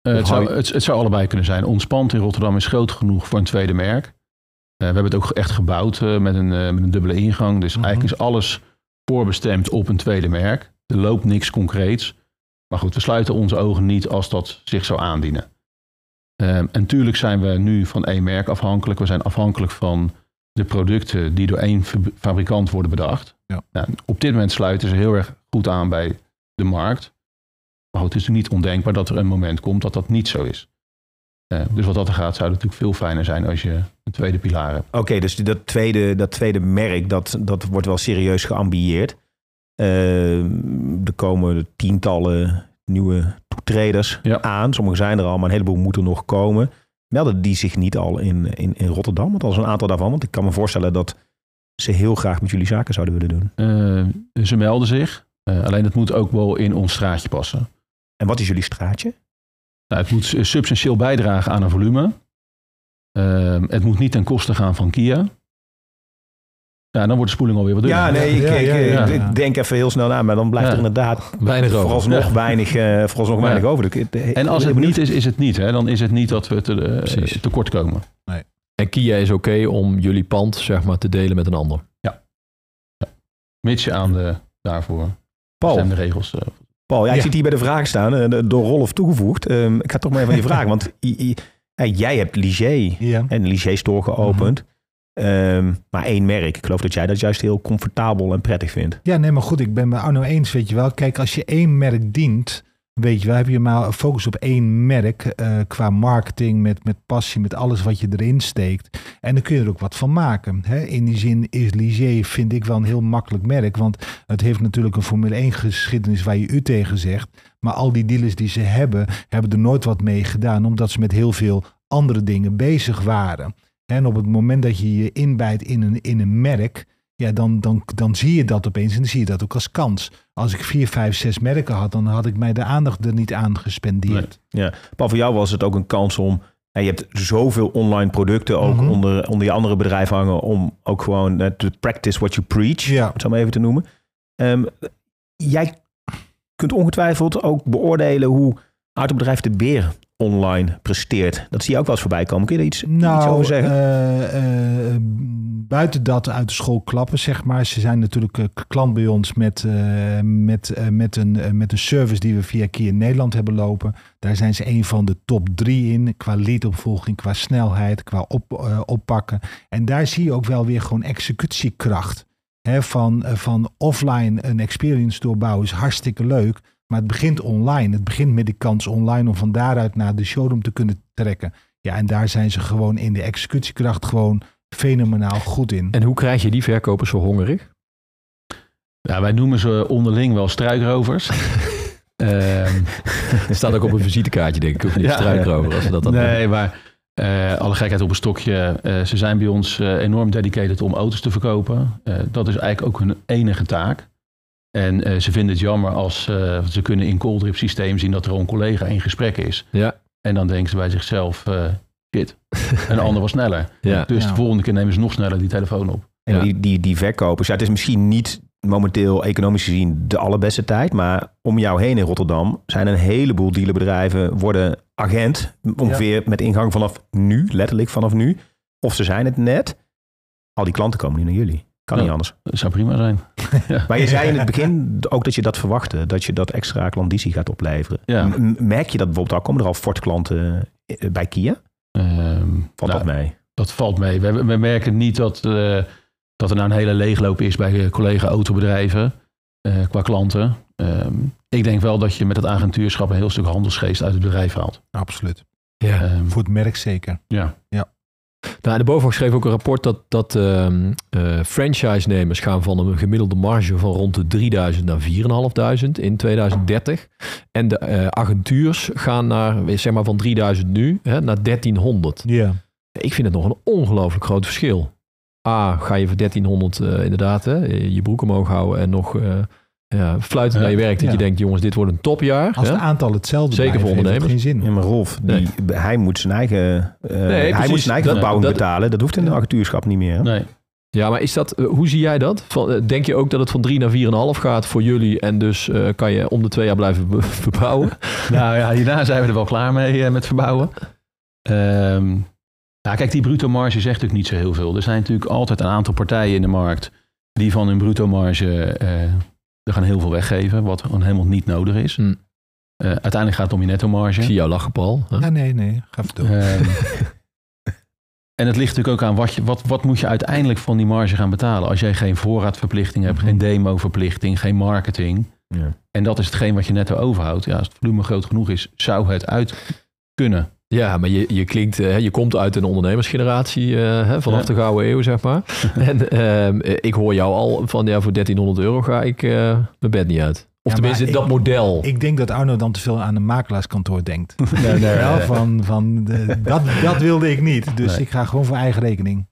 Eh, het, zou, het, het zou allebei kunnen zijn. Ons pand in Rotterdam is groot genoeg voor een tweede merk. Eh, we hebben het ook echt gebouwd eh, met, een, met een dubbele ingang. Dus Mhm. eigenlijk is alles voorbestemd op een tweede merk. Er loopt niks concreets. Maar goed, we sluiten onze ogen niet als dat zich zou aandienen. Ehm, en tuurlijk zijn we nu van één merk afhankelijk. We zijn afhankelijk van de producten die door één fab- fabrikant worden bedacht. Ja. Nou, op dit moment sluiten ze heel erg goed aan bij de markt. Maar het is niet ondenkbaar dat er een moment komt dat dat niet zo is. Eh, dus wat dat er gaat, zou het natuurlijk veel fijner zijn als je een tweede pilaar hebt. Oké, dus dat tweede, dat tweede merk, dat, dat wordt wel serieus geambieerd. Eh, er komen tientallen nieuwe toetreders Ja. aan. Sommige zijn er al, maar een heleboel moeten nog komen. Melden die zich niet al in, in, in Rotterdam? Want al is een aantal daarvan. Want ik kan me voorstellen dat ze heel graag met jullie zaken zouden willen doen. Eh, ze melden zich. Eh, alleen het moet ook wel in ons straatje passen. En wat is jullie straatje? Nou, het moet substantieel bijdragen aan een volume. Ehm, het moet niet ten koste gaan van Kia. Ja, dan wordt de spoeling alweer wat duurder. Ja, nee, ik, Ja, ik, ja, ja, ik ja. denk even heel snel na. Maar dan blijft Ja. er inderdaad Weinig over. vooralsnog Ja. weinig, eh, vooralsnog Ja. weinig over. Ik- ik- En als het niet is, is het niet. Hè? Dan is het niet dat we te, eh, tekort komen. En Kia is oké om jullie pand zeg maar te delen met een ander. Mits je aan de daarvoor Paul, bestemde regels. eh, Paul ja, ik Ja. zit hier bij de vragen staan, de- door Rolf toegevoegd. Ehm, ik ga toch maar even aan je vragen, want jij hebt Ligier Ja. en Ligier Store geopend. Mhm. Ehm, maar één merk. Ik geloof dat jij dat juist heel comfortabel en prettig vindt. Ja, nee, maar goed, ik ben met Arno eens, weet je wel. Kijk, als je één merk dient, weet je wel, heb je maar focus op één merk eh, qua marketing, met, met passie, met alles wat je erin steekt. En dan kun je er ook wat van maken. Hè? In die zin is Ligier, vind ik wel een heel makkelijk merk, want het heeft natuurlijk een Formule 1 geschiedenis waar je u tegen zegt. Maar al die dealers die ze hebben, hebben er nooit wat mee gedaan, omdat ze met heel veel andere dingen bezig waren. En op het moment dat je je inbijt in een, in een merk, ja, dan, dan, dan zie je dat opeens en dan zie je dat ook als kans. Als ik vier, vijf, zes merken had, dan had ik mij de aandacht er niet aan gespendeerd. Paul, voor jou was het ook een kans om... en je hebt zoveel online producten ook Mhm. onder, onder je andere bedrijf hangen... om ook gewoon eh, to practice what you preach, Ja. om het zo maar even te noemen. Ehm, jij kunt ongetwijfeld ook beoordelen hoe Autobedrijf De Beer online presteert. Dat zie je ook wel eens voorbij komen. Kun je daar iets, iets Nou, over zeggen? eh, eh, buiten dat uit de school klappen, zeg maar. Ze zijn natuurlijk eh, klant bij ons met, met, met, een, met een service die we via Kia Nederland hebben lopen. Daar zijn ze een van de top drie in. Qua leadopvolging, qua snelheid, qua op, oppakken. En daar zie je ook wel weer gewoon executiekracht. Hè, van, van offline een experience doorbouwen is hartstikke leuk. Maar het begint online. Het begint met die kans online om van daaruit naar de showroom te kunnen trekken. Ja, en daar zijn ze gewoon in de executiekracht gewoon fenomenaal goed in. En hoe krijg je die verkopers zo hongerig? ja, wij noemen ze onderling wel struikrovers. Ehm, Het staat ook op een visitekaartje, denk ik. Of niet Ja. struikrover, als ze dat dan nee, maar eh, alle gekheid op een stokje. eh, ze zijn bij ons eh, enorm dedicated om auto's te verkopen. Eh, dat is eigenlijk ook hun enige taak. En eh, ze vinden het jammer als eh, ze kunnen in call-drip systeem zien dat er al een collega in gesprek is. Ja. En dan denken ze bij zichzelf, eh shit, een ander was sneller. Ja. Dus Ja. de volgende keer nemen ze nog sneller die telefoon op. En Ja. die, die, die verkopers, ja, het is misschien niet momenteel economisch gezien de allerbeste tijd, maar om jou heen in Rotterdam zijn een heleboel dealerbedrijven worden agent, ongeveer met ingang vanaf nu, letterlijk vanaf nu. Of ze zijn het net. Al die klanten komen nu naar jullie. Kan Ja. niet anders. Dat zou prima zijn. Maar je zei in het begin ook dat je dat verwachtte. Dat je dat extra klandizie gaat opleveren. Ja. Merk je dat bijvoorbeeld al? Komen er al Ford-klanten eh, bij Kia? Ehm, Valt nou, dat mee? Dat valt mee. We, we merken niet dat, eh, dat er nou een hele leegloop is bij eh, collega-autobedrijven eh, qua klanten. Ehm, ik denk wel dat je met het agentuurschap een heel stuk handelsgeest uit het bedrijf haalt. Absoluut. Ja. Ehm, Voor het merk zeker. ja. Nou, de BOVAG schreef ook een rapport dat, dat eh, franchise-nemers gaan van een gemiddelde marge van rond de 3000 naar 4500 in 2030. En de eh, agentuurs gaan naar, zeg maar van 3000 nu hè, naar 1300. Ja. Ik vind het nog een ongelooflijk groot verschil. A, ga je voor 1300 eh, inderdaad hè, je broek omhoog houden en nog eh ja, fluiten Ja, naar je werk. Dat ja. je denkt, jongens, dit wordt een topjaar. Als hè? het aantal hetzelfde Zeker blijft, voor heeft het ondernemers. geen zin. Ja, maar Rolf, die, hij moet zijn eigen, eh, hij precies. moet zijn eigen Dat- verbouwing dat- betalen. Dat hoeft in de agentuurschap niet meer. hè? Nee. Ja, maar is dat, eh, hoe zie jij dat? Van, eh, denk je ook dat het van 3 naar 4,5 gaat voor jullie en dus eh, kan je om de twee jaar blijven verbouwen? nou ja, hierna zijn we er wel klaar mee eh, met verbouwen. Ehm, nou, kijk, die bruto marge zegt natuurlijk niet zo heel veel. Er zijn natuurlijk altijd een aantal partijen in de markt die van hun bruto marge eh, er gaan heel veel weggeven, wat helemaal niet nodig is. Hm. Eh, uiteindelijk gaat het om je netto marge. Ik zie jou lachen, Paul. Ja, nee, nee. Ga even door. Ehm, en het ligt natuurlijk ook aan wat, je, wat, wat moet je uiteindelijk van die marge gaan betalen. Als jij geen voorraadverplichting hebt, geen demoverplichting, geen marketing. Ja. En dat is hetgeen wat je netto overhoudt. Ja, als het volume groot genoeg is, zou het uit kunnen. Ja, maar je, je klinkt, eh, je komt uit een ondernemersgeneratie eh, hè, vanaf Ja. de gouden eeuw, zeg maar. en ehm, eh, ik hoor jou al van, ja, voor 1300 euro ga ik eh, mijn bed niet uit. Of Ja, tenminste, dat ik- model. Ik denk dat Arno dan te veel aan een makelaarskantoor denkt. Nee, nee, van, van de- dat, dat wilde ik niet. Dus Nee. ik ga gewoon voor eigen rekening.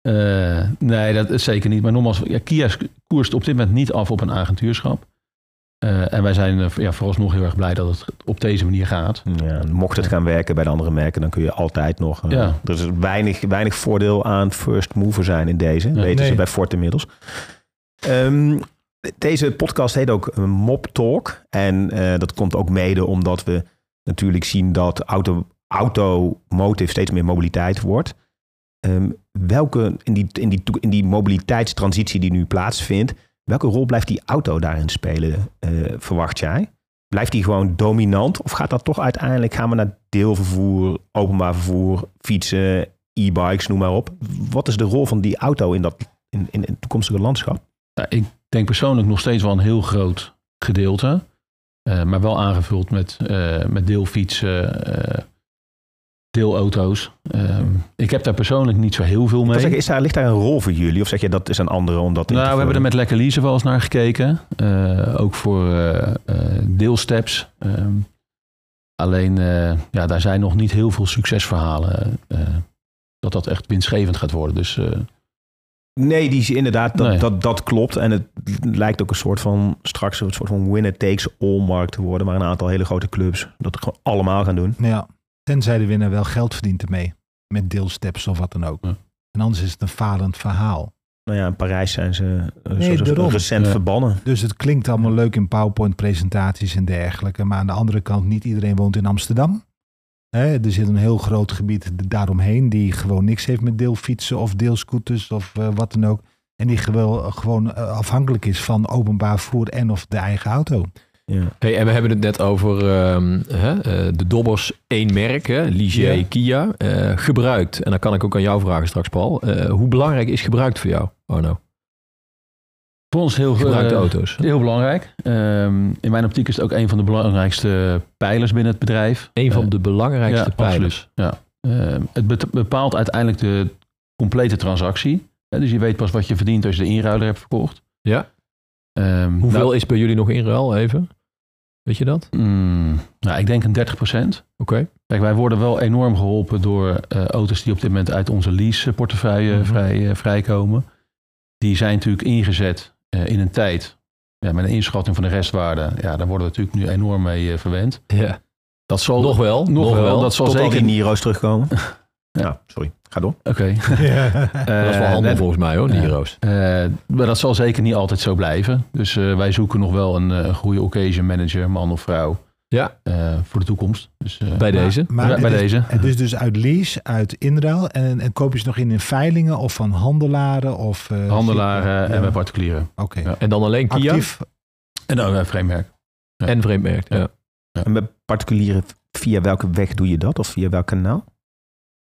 Eh, nee, dat is zeker niet. Maar nogmaals, ja, Kia koerst op dit moment niet af op een agentuurschap. Eh, en wij zijn eh, ja, vooralsnog heel erg blij dat het op deze manier gaat. Ja, mocht het gaan werken bij de andere merken, dan kun je altijd nog. eh, Ja. Er is weinig, weinig voordeel aan first mover zijn in deze. Ja. weten ze bij Ford inmiddels. Ehm, deze podcast heet ook Mop Talk. En eh, dat komt ook mede omdat we natuurlijk zien dat auto, automotive steeds meer mobiliteit wordt. Ehm, welke, in die, in, die, in die mobiliteitstransitie die nu plaatsvindt, welke rol blijft die auto daarin spelen, eh, verwacht jij? Blijft die gewoon dominant? Of gaat dat toch uiteindelijk, gaan we naar deelvervoer, openbaar vervoer, fietsen, e-bikes, noem maar op. Wat is de rol van die auto in, dat, in, in het toekomstige landschap? Ik denk persoonlijk nog steeds wel een heel groot gedeelte. Eh, maar wel aangevuld met, eh, met deelfietsen, deelauto's. Ehm, ik heb daar persoonlijk niet zo heel veel mee. zeggen, is daar, ligt daar een rol voor jullie? Of zeg je dat is een andere omdat Nou, we hebben er met Lekker Lease wel eens naar gekeken. Eh, ook voor eh, eh, deelsteps. Ehm, alleen, eh, ja, daar zijn nog niet heel veel succesverhalen. eh, dat dat echt winstgevend gaat worden. Dus eh, Nee, die is inderdaad, dat, Nee. dat, dat klopt. En het lijkt ook een soort van, straks een soort van winner takes all markt te worden. Waar een aantal hele grote clubs dat gewoon allemaal gaan doen. Ja, tenzij de winnaar wel geld verdient ermee. Met deelsteps of wat dan ook. Ja. En anders is het een falend verhaal. Nou ja, in Parijs zijn ze eh, Nee, recent Ja. verbannen. Dus het klinkt allemaal leuk in PowerPoint-presentaties en dergelijke. Maar aan de andere kant, niet iedereen woont in Amsterdam. Hè, er zit een heel groot gebied daaromheen die gewoon niks heeft met deelfietsen of deelscooters of eh, wat dan ook. En die gewoon, gewoon eh, afhankelijk is van openbaar vervoer en of de eigen auto. Ja. Hey, en we hebben het net over ehm, hè, eh, de Dobbers één merk, hè, Ligier Ja. Kia, eh, gebruikt. En dan kan ik ook aan jou vragen straks, Paul. Eh, hoe belangrijk is gebruikt voor jou, Arno? voor ons heel, Gebruikte auto's. heel belangrijk. Ehm, in mijn optiek is het ook een van de belangrijkste pijlers binnen het bedrijf. Een van de belangrijkste ja, pijlers. Ehm, het bepaalt uiteindelijk de complete transactie. Hè, dus je weet pas wat je verdient als je de inruiler hebt verkocht. Ja. Ehm, Hoeveel nou, is bij jullie nog in ruil, even? Weet je dat? mm, nou, ik denk een 30% Oké. Kijk, wij worden wel enorm geholpen door eh, auto's die op dit moment uit onze lease-portefeuille Mhm. vrij, eh, vrijkomen. Die zijn natuurlijk ingezet eh, in een tijd ja, met een inschatting van de restwaarde. Ja, daar worden we natuurlijk nu enorm mee verwend. Ja. Dat zal Nog wel. nog wel, dat zal Tot al zeker die Niro's terugkomen. ja, sorry. Ga door. Oké. Ja. Dat is wel Eh, handel net- volgens mij hoor, die Ja. Niro's. Eh, maar dat zal zeker niet altijd zo blijven. Dus eh, wij zoeken nog wel een, eh, een goede occasion manager, man of vrouw. Ja, eh, voor de toekomst. Dus, eh, bij deze. Maar bij is- deze. Het is dus uit lease, uit inruil. En, en koop je ze nog in in veilingen of van handelaren? Of, eh, handelaren en bij particulieren. Oké. Ja. En dan alleen Kia Actief. En dan uh, framewerk. Ja. en vreemdmerk. Ja. Ja. En met particulieren, via welke weg doe je dat? Of via welk kanaal?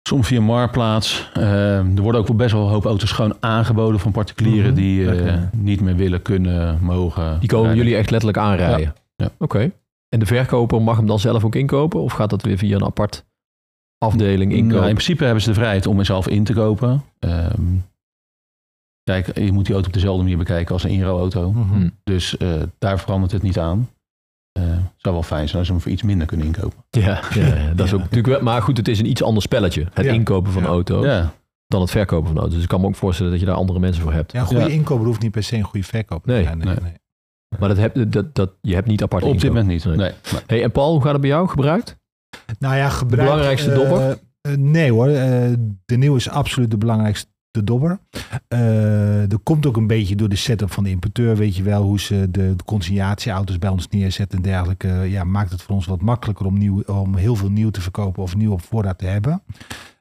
Soms via Marktplaats. Eh, er worden ook wel best wel een hoop auto's gewoon aangeboden van particulieren Mhm. die eh, niet meer willen, kunnen, mogen. Die komen rijden. jullie echt letterlijk aanrijden. Ja. Oké. En de verkoper mag hem dan zelf ook inkopen? Of gaat dat weer via een apart afdeling Nou, inkopen? in principe hebben ze de vrijheid om er zelf in te kopen. Ehm, kijk, je moet die auto op dezelfde manier bekijken als een inruilauto. Mhm. Hm. Dus eh, daar verandert het niet aan. Eh, zou wel fijn zijn als ze hem voor iets minder kunnen inkopen. Ja, ja, ja, dat is Ja. ook natuurlijk wel. Maar goed, het is een iets ander spelletje. Het Ja. inkopen van Ja. auto's Ja, dan het verkopen van auto's. Dus ik kan me ook voorstellen dat je daar andere mensen voor hebt. Ja, een goede Ja. inkoper hoeft niet per se een goede verkoper Nee, te zijn. nee. Maar dat heb, dat, dat, je hebt niet apart op dit moment niet. Nee. Nee. Nee. Hey, en Paul, hoe gaat het bij jou gebruikt? Nou ja, gebruik, belangrijkste eh, dobber? eh, nee hoor, de nieuwe is absoluut de belangrijkste dobber. Eh er komt ook een beetje door de setup van de importeur, weet je wel, hoe ze de, de consignatieauto's bij ons neerzetten en dergelijke. Ja, maakt het voor ons wat makkelijker om, nieuw, om heel veel nieuw te verkopen of nieuw op voorraad te hebben.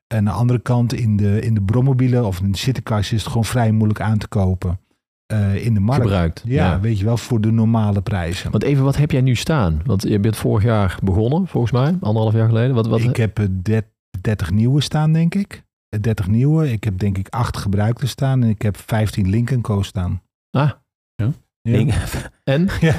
En aan de andere kant, in de, in de brommobielen of in de citycars is het gewoon vrij moeilijk aan te kopen eh, in de markt. Gebruikt. Ja, weet je wel, voor de normale prijzen. Want even, wat heb jij nu staan? Want je bent vorig jaar begonnen, volgens mij, anderhalf jaar geleden. Wat, wat, Ik heb eh, der- 30 nieuwe staan, denk ik. Eh, 30 nieuwe. Ik heb denk ik 8 gebruikte staan. En ik heb 15 Lincoln Co staan. Ah. Ja. Ja. En? Ja.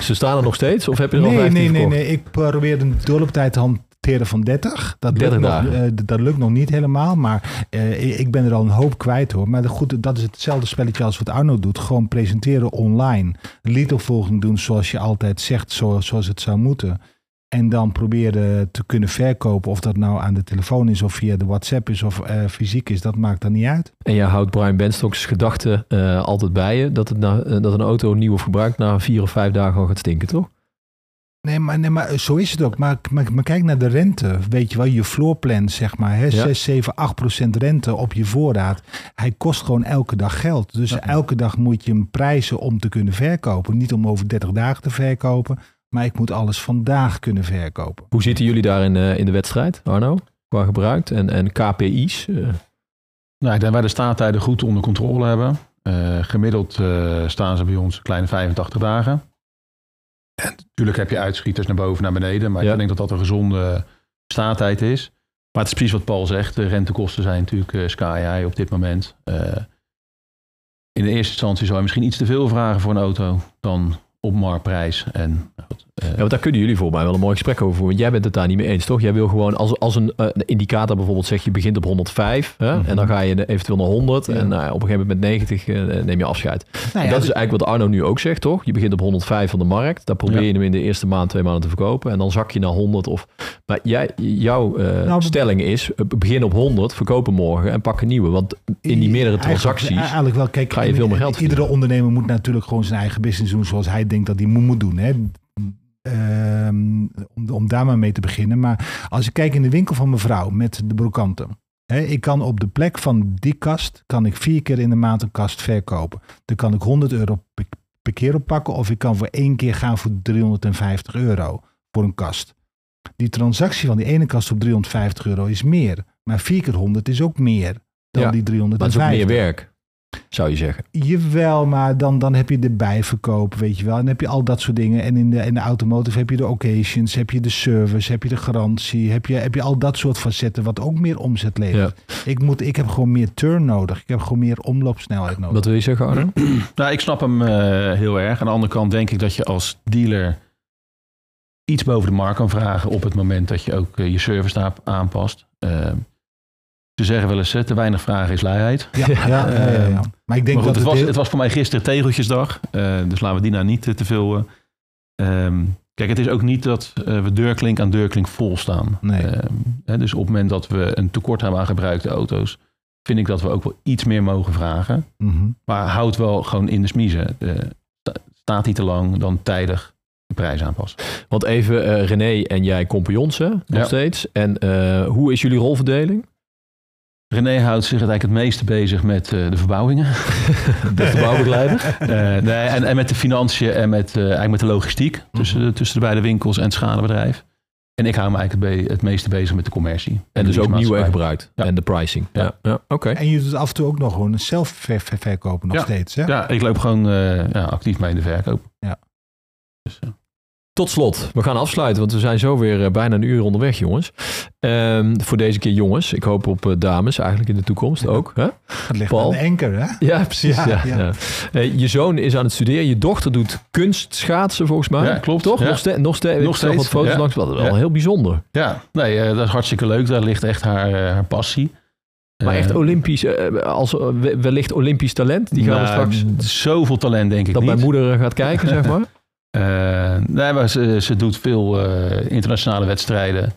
Ze staan er nog steeds? Of heb je er al Nee, 15 nee, nee, verkocht? nee. Ik probeer een doorlooptijd te hanteren van 30. Dat 30 lukt, nog, dagen. eh, d- dat lukt nog niet helemaal. Maar eh, ik- ben er al een hoop kwijt hoor. Maar goed, dat is hetzelfde spelletje als wat Arno doet. Gewoon presenteren online. Leadopvolging doen zoals je altijd zegt, zo- zoals het zou moeten. En dan proberen te kunnen verkopen. Of dat nou aan de telefoon is of via de WhatsApp is of eh, fysiek is. Dat maakt dan niet uit. En jij houdt Brian Benstocks gedachte eh, altijd bij je. Dat, het na, eh, dat een auto nieuw of gebruikt na vier of vijf dagen al gaat stinken, toch? Nee, maar, nee, maar zo is het ook. Maar, maar, maar kijk naar de rente. Weet je wel, je floorplan, zeg maar. Hè? Ja. 6, 7, 8 procent rente op je voorraad. Hij kost gewoon elke dag geld. Dus Ja. elke dag moet je hem prijzen om te kunnen verkopen. Niet om over 30 dagen te verkopen. Maar ik moet alles vandaag kunnen verkopen. Hoe zitten jullie daar in, eh, in de wedstrijd, Arno? Qua gebruikt en, en KPI's? eh, Nou, ik denk wij de staattijden goed onder controle hebben. Eh, gemiddeld eh, staan ze bij ons een kleine 85 dagen. En natuurlijk heb je uitschieters naar boven, naar beneden. Maar Ja. ik denk dat dat een gezonde staattijd is. Maar het is precies wat Paul zegt. De rentekosten zijn natuurlijk eh, sky high op dit moment. Eh, in de eerste instantie zou je misschien iets te veel vragen voor een auto dan op marktprijs. En, goed, eh, Ja, want daar kunnen jullie volgens mij wel een mooi gesprek over voeren. Want jij bent het daar niet mee eens, toch? Jij wil gewoon, als, als een, eh, indicator bijvoorbeeld zegt, je begint op 105 hè, Mhm. en dan ga je eventueel naar 100 Ja. en nou, op een gegeven moment met 90 eh, neem je afscheid. Nou ja, dat is eigenlijk wat Arno nu ook zegt, toch? Je begint op 105 van de markt, dan probeer Ja. je hem in de eerste maand, twee maanden te verkopen en dan zak je naar 100. Of, maar jij, jouw Nou, stelling is, begin op 100, verkopen morgen en pak een nieuwe. Want in die meerdere transacties... Eigenlijk wel, kijk, ga je veel meer geld Iedere ondernemer moet natuurlijk gewoon zijn eigen business doen zoals hij denkt dat hij moet doen. Hè? Ehm, om, om daar maar mee te beginnen. Maar als ik kijk in de winkel van mevrouw met de brokanten. Ik kan op de plek van die kast, kan ik vier keer in de maand een kast verkopen. Dan kan ik 100 euro per, per keer oppakken. Of ik kan voor één keer gaan voor 350 euro voor een kast. Die transactie van die ene kast op 350 euro is meer. Maar 4 keer 100 is ook meer dan Ja, die maar het is ook 350. meer werk, zou je zeggen. Jawel, maar dan, dan heb je de bijverkoop, weet je wel. En dan heb je al dat soort dingen. En in de, in de automotive heb je de occasions, heb je de service, heb je de garantie. Heb je, heb je al dat soort facetten wat ook meer omzet levert. Ik, moet, ik heb gewoon meer turn nodig. Ik heb gewoon meer omloopsnelheid nodig. Wat wil je zeggen, Arno? Nou, ik snap hem eh, heel erg. Aan de andere kant denk ik dat je als dealer iets boven de markt kan vragen op het moment dat je ook eh, je service aanpast. Eh, ze zeggen wel eens, te weinig vragen is luiheid. Ja, ja, ja, ja, ja. Maar ik denk maar goed, dat het, was, heel- het was voor mij gisteren tegeltjesdag. eh, dus laten we die nou niet eh, te veel... eh, ehm, kijk, het is ook niet dat eh, we deurklink aan deurklink vol staan. Nee. Ehm, hè, dus op het moment dat we een tekort hebben aan gebruikte auto's... vind ik dat we ook wel iets meer mogen vragen. Mhm. Maar houd wel gewoon in de smiezen. Sta- staat hij te lang, dan tijdig de prijs aanpassen. Want even eh, René en jij compagnons? Nog Ja. steeds. En eh, hoe is jullie rolverdeling? René houdt zich eigenlijk het meeste bezig met eh, de verbouwingen. De verbouwbegeleider. Eh, nee, en, en met de financiën en met, eh, eigenlijk met de logistiek tussen, de, tussen de beide winkels en het schalenbedrijf. En ik hou me eigenlijk het, be- het meeste bezig met de commercie. En dus ook nieuw en gebruikt. Ja. En de pricing. Ja, Ja. ja. oké. En je doet af en toe ook nog gewoon zelf ver- ver- verkopen nog Ja. steeds. Hè? Ja, ik loop gewoon eh, ja, actief mee in de verkoop. Ja. Dus, eh, Tot slot, we gaan afsluiten, want we zijn zo weer eh, bijna een uur onderweg, jongens. Ehm, voor deze keer jongens. Ik hoop op eh, dames eigenlijk in de toekomst ook. Hè? Dat ligt Paul? aan de enker, hè? Ja, precies. Ja, Ja, ja. ja. Eh, je zoon is aan het studeren. Je dochter doet kunstschaatsen volgens mij. Ja, klopt. Toch? Ja. Nog, ste nog steeds. Nog steeds, wat foto's langs. Wat wel heel bijzonder. ja, nee, dat is hartstikke leuk. Daar ligt echt haar, haar passie. Maar echt Olympisch, als we- wellicht Olympisch talent. Die gaan we nou, straks, Zoveel talent denk ik dat niet. mijn moeder gaat kijken, zeg maar. Eh, nee, maar ze, ze doet veel eh, internationale wedstrijden.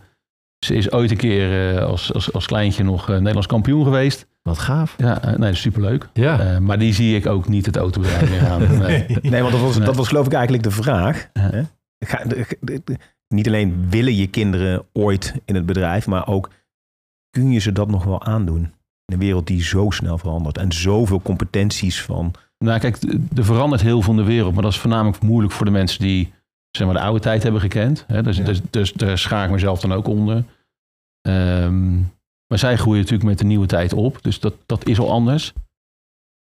Ze is ooit een keer eh, als, als, als kleintje nog eh, Nederlands kampioen geweest. Wat gaaf. Ja, nee, dat is superleuk. Ja. Eh, maar die zie ik ook niet het autobedrijf meer gaan. Nee. Nee, want dat was, Nee. dat was geloof ik eigenlijk de vraag. Hè? Ga- de- de- de- niet alleen willen je kinderen ooit in het bedrijf, maar ook kun je ze dat nog wel aandoen? In een wereld die zo snel verandert en zoveel competenties van. Nou, kijk, er verandert heel veel in de wereld. Maar dat is voornamelijk moeilijk voor de mensen die zeg maar, de oude tijd hebben gekend. Hè? Dus, Ja. dus, dus daar schaar ik mezelf dan ook onder. Ehm, maar zij groeien natuurlijk met de nieuwe tijd op. Dus dat, dat is al anders.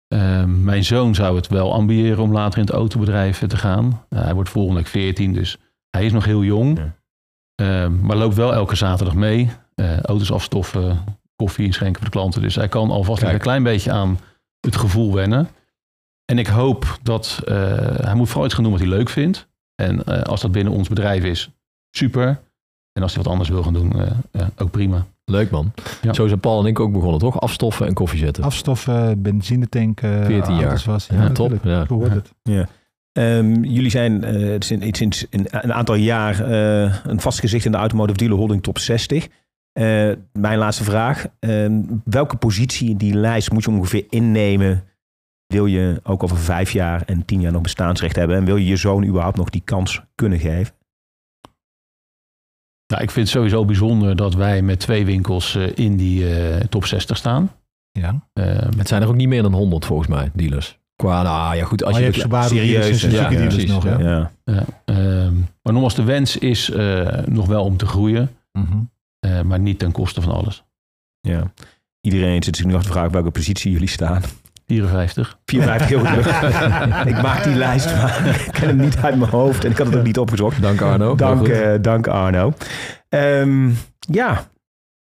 Ehm, mijn zoon zou het wel ambiëren om later in het autobedrijf te gaan. Nou, hij wordt volgende week 14, dus hij is nog heel jong. Ja. Ehm, maar loopt wel elke zaterdag mee. Eh, auto's afstoffen, koffie inschenken voor de klanten. Dus hij kan alvast een klein beetje aan het gevoel wennen. En ik hoop dat eh, hij moet vooral iets gaan doen wat hij leuk vindt. En eh, als dat binnen ons bedrijf is, super. En als hij wat anders wil gaan doen, eh, ja, ook prima. Leuk man. Ja. Zo zijn Paul en ik ook begonnen, toch? Afstoffen en koffie zetten. Afstoffen, benzinetanken. 14 jaar. alles Was, Ja, top. natuurlijk. Ja. Zo hoort het. Ehm, jullie zijn eh, sinds, sinds een, een aantal jaar eh, een vast gezicht in de Automotive Dealer Holding Top 60. Eh, mijn laatste vraag. Ehm, welke positie in die lijst moet je ongeveer innemen? Wil je ook over vijf jaar en tien jaar nog bestaansrecht hebben? En wil je je zoon überhaupt nog die kans kunnen geven? Nou, ik vind het sowieso bijzonder dat wij met twee winkels eh, in die eh, top 60 staan. Ja. Ehm, Het zijn er ook niet meer dan 100 volgens mij, dealers. Qua, nou ja goed, als Maar je... je hebt Subaru serieus, dealers en ja, ja, dealers precies, nog. ja. Ja. ja, ehm, maar nogmaals, de wens is eh, nog wel om te groeien. Mhm. eh, maar niet ten koste van alles. ja. Iedereen zit zich nu af te vragen welke positie jullie staan. 54. 54 heel goed. ik maak die lijst, maar ik ken hem niet uit mijn hoofd. En ik had het ook niet opgezocht. Dank Arno. Dank, eh, dank Arno. Ehm, ja,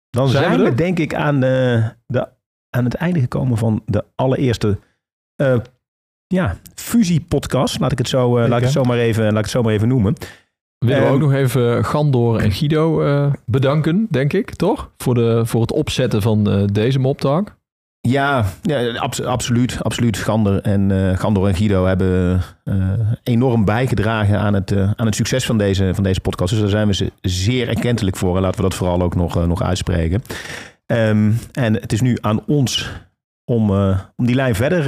dan Zijn zijn, we we, denk ik aan, de, de, aan het einde gekomen van de allereerste eh, ja, fusie-podcast. Laat ik het zo, eh, laat ik het zo, maar, even, laat ik het zo maar even noemen. Willen we Ehm, ook nog even Gandor en Guido eh, bedanken, denk ik, toch? Voor, de, voor het opzetten van eh, deze moptalk. Ja, ja abs- absoluut. absoluut. Gander en, eh, Gandor en Guido hebben eh, enorm bijgedragen aan het, eh, aan het succes van deze, van deze podcast. Dus daar zijn we ze zeer erkentelijk voor. En laten we dat vooral ook nog, nog uitspreken. Ehm, en het is nu aan ons om, om die lijn verder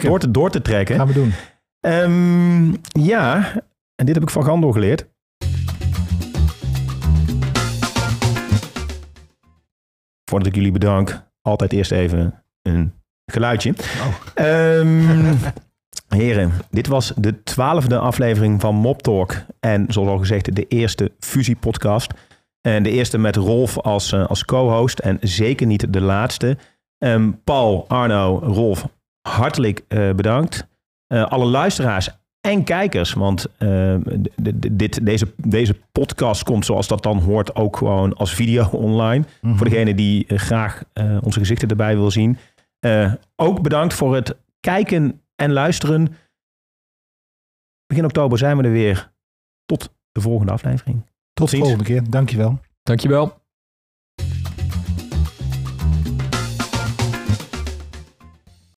door, te, door te trekken. Gaan we doen. Ehm, ja, en dit heb ik van Gandor geleerd. Voordat ik jullie bedank, altijd eerst even een geluidje. Ehm, heren, dit was de twaalfde aflevering van Mop Talk. En zoals al gezegd, de eerste fusiepodcast. En de eerste met Rolf als, eh, als co-host. En zeker niet de laatste. Ehm, Paul, Arno, Rolf, hartelijk eh, bedankt. Eh, alle luisteraars en kijkers. Want eh, dit, deze, deze podcast komt zoals dat dan hoort ook gewoon als video online. Mhm. Voor degene die eh, graag eh, onze gezichten erbij wil zien. Eh, ook bedankt voor het kijken en luisteren. Begin oktober zijn we er weer. Tot de volgende aflevering. Tot de ziens. volgende keer. Dankjewel. Dankjewel.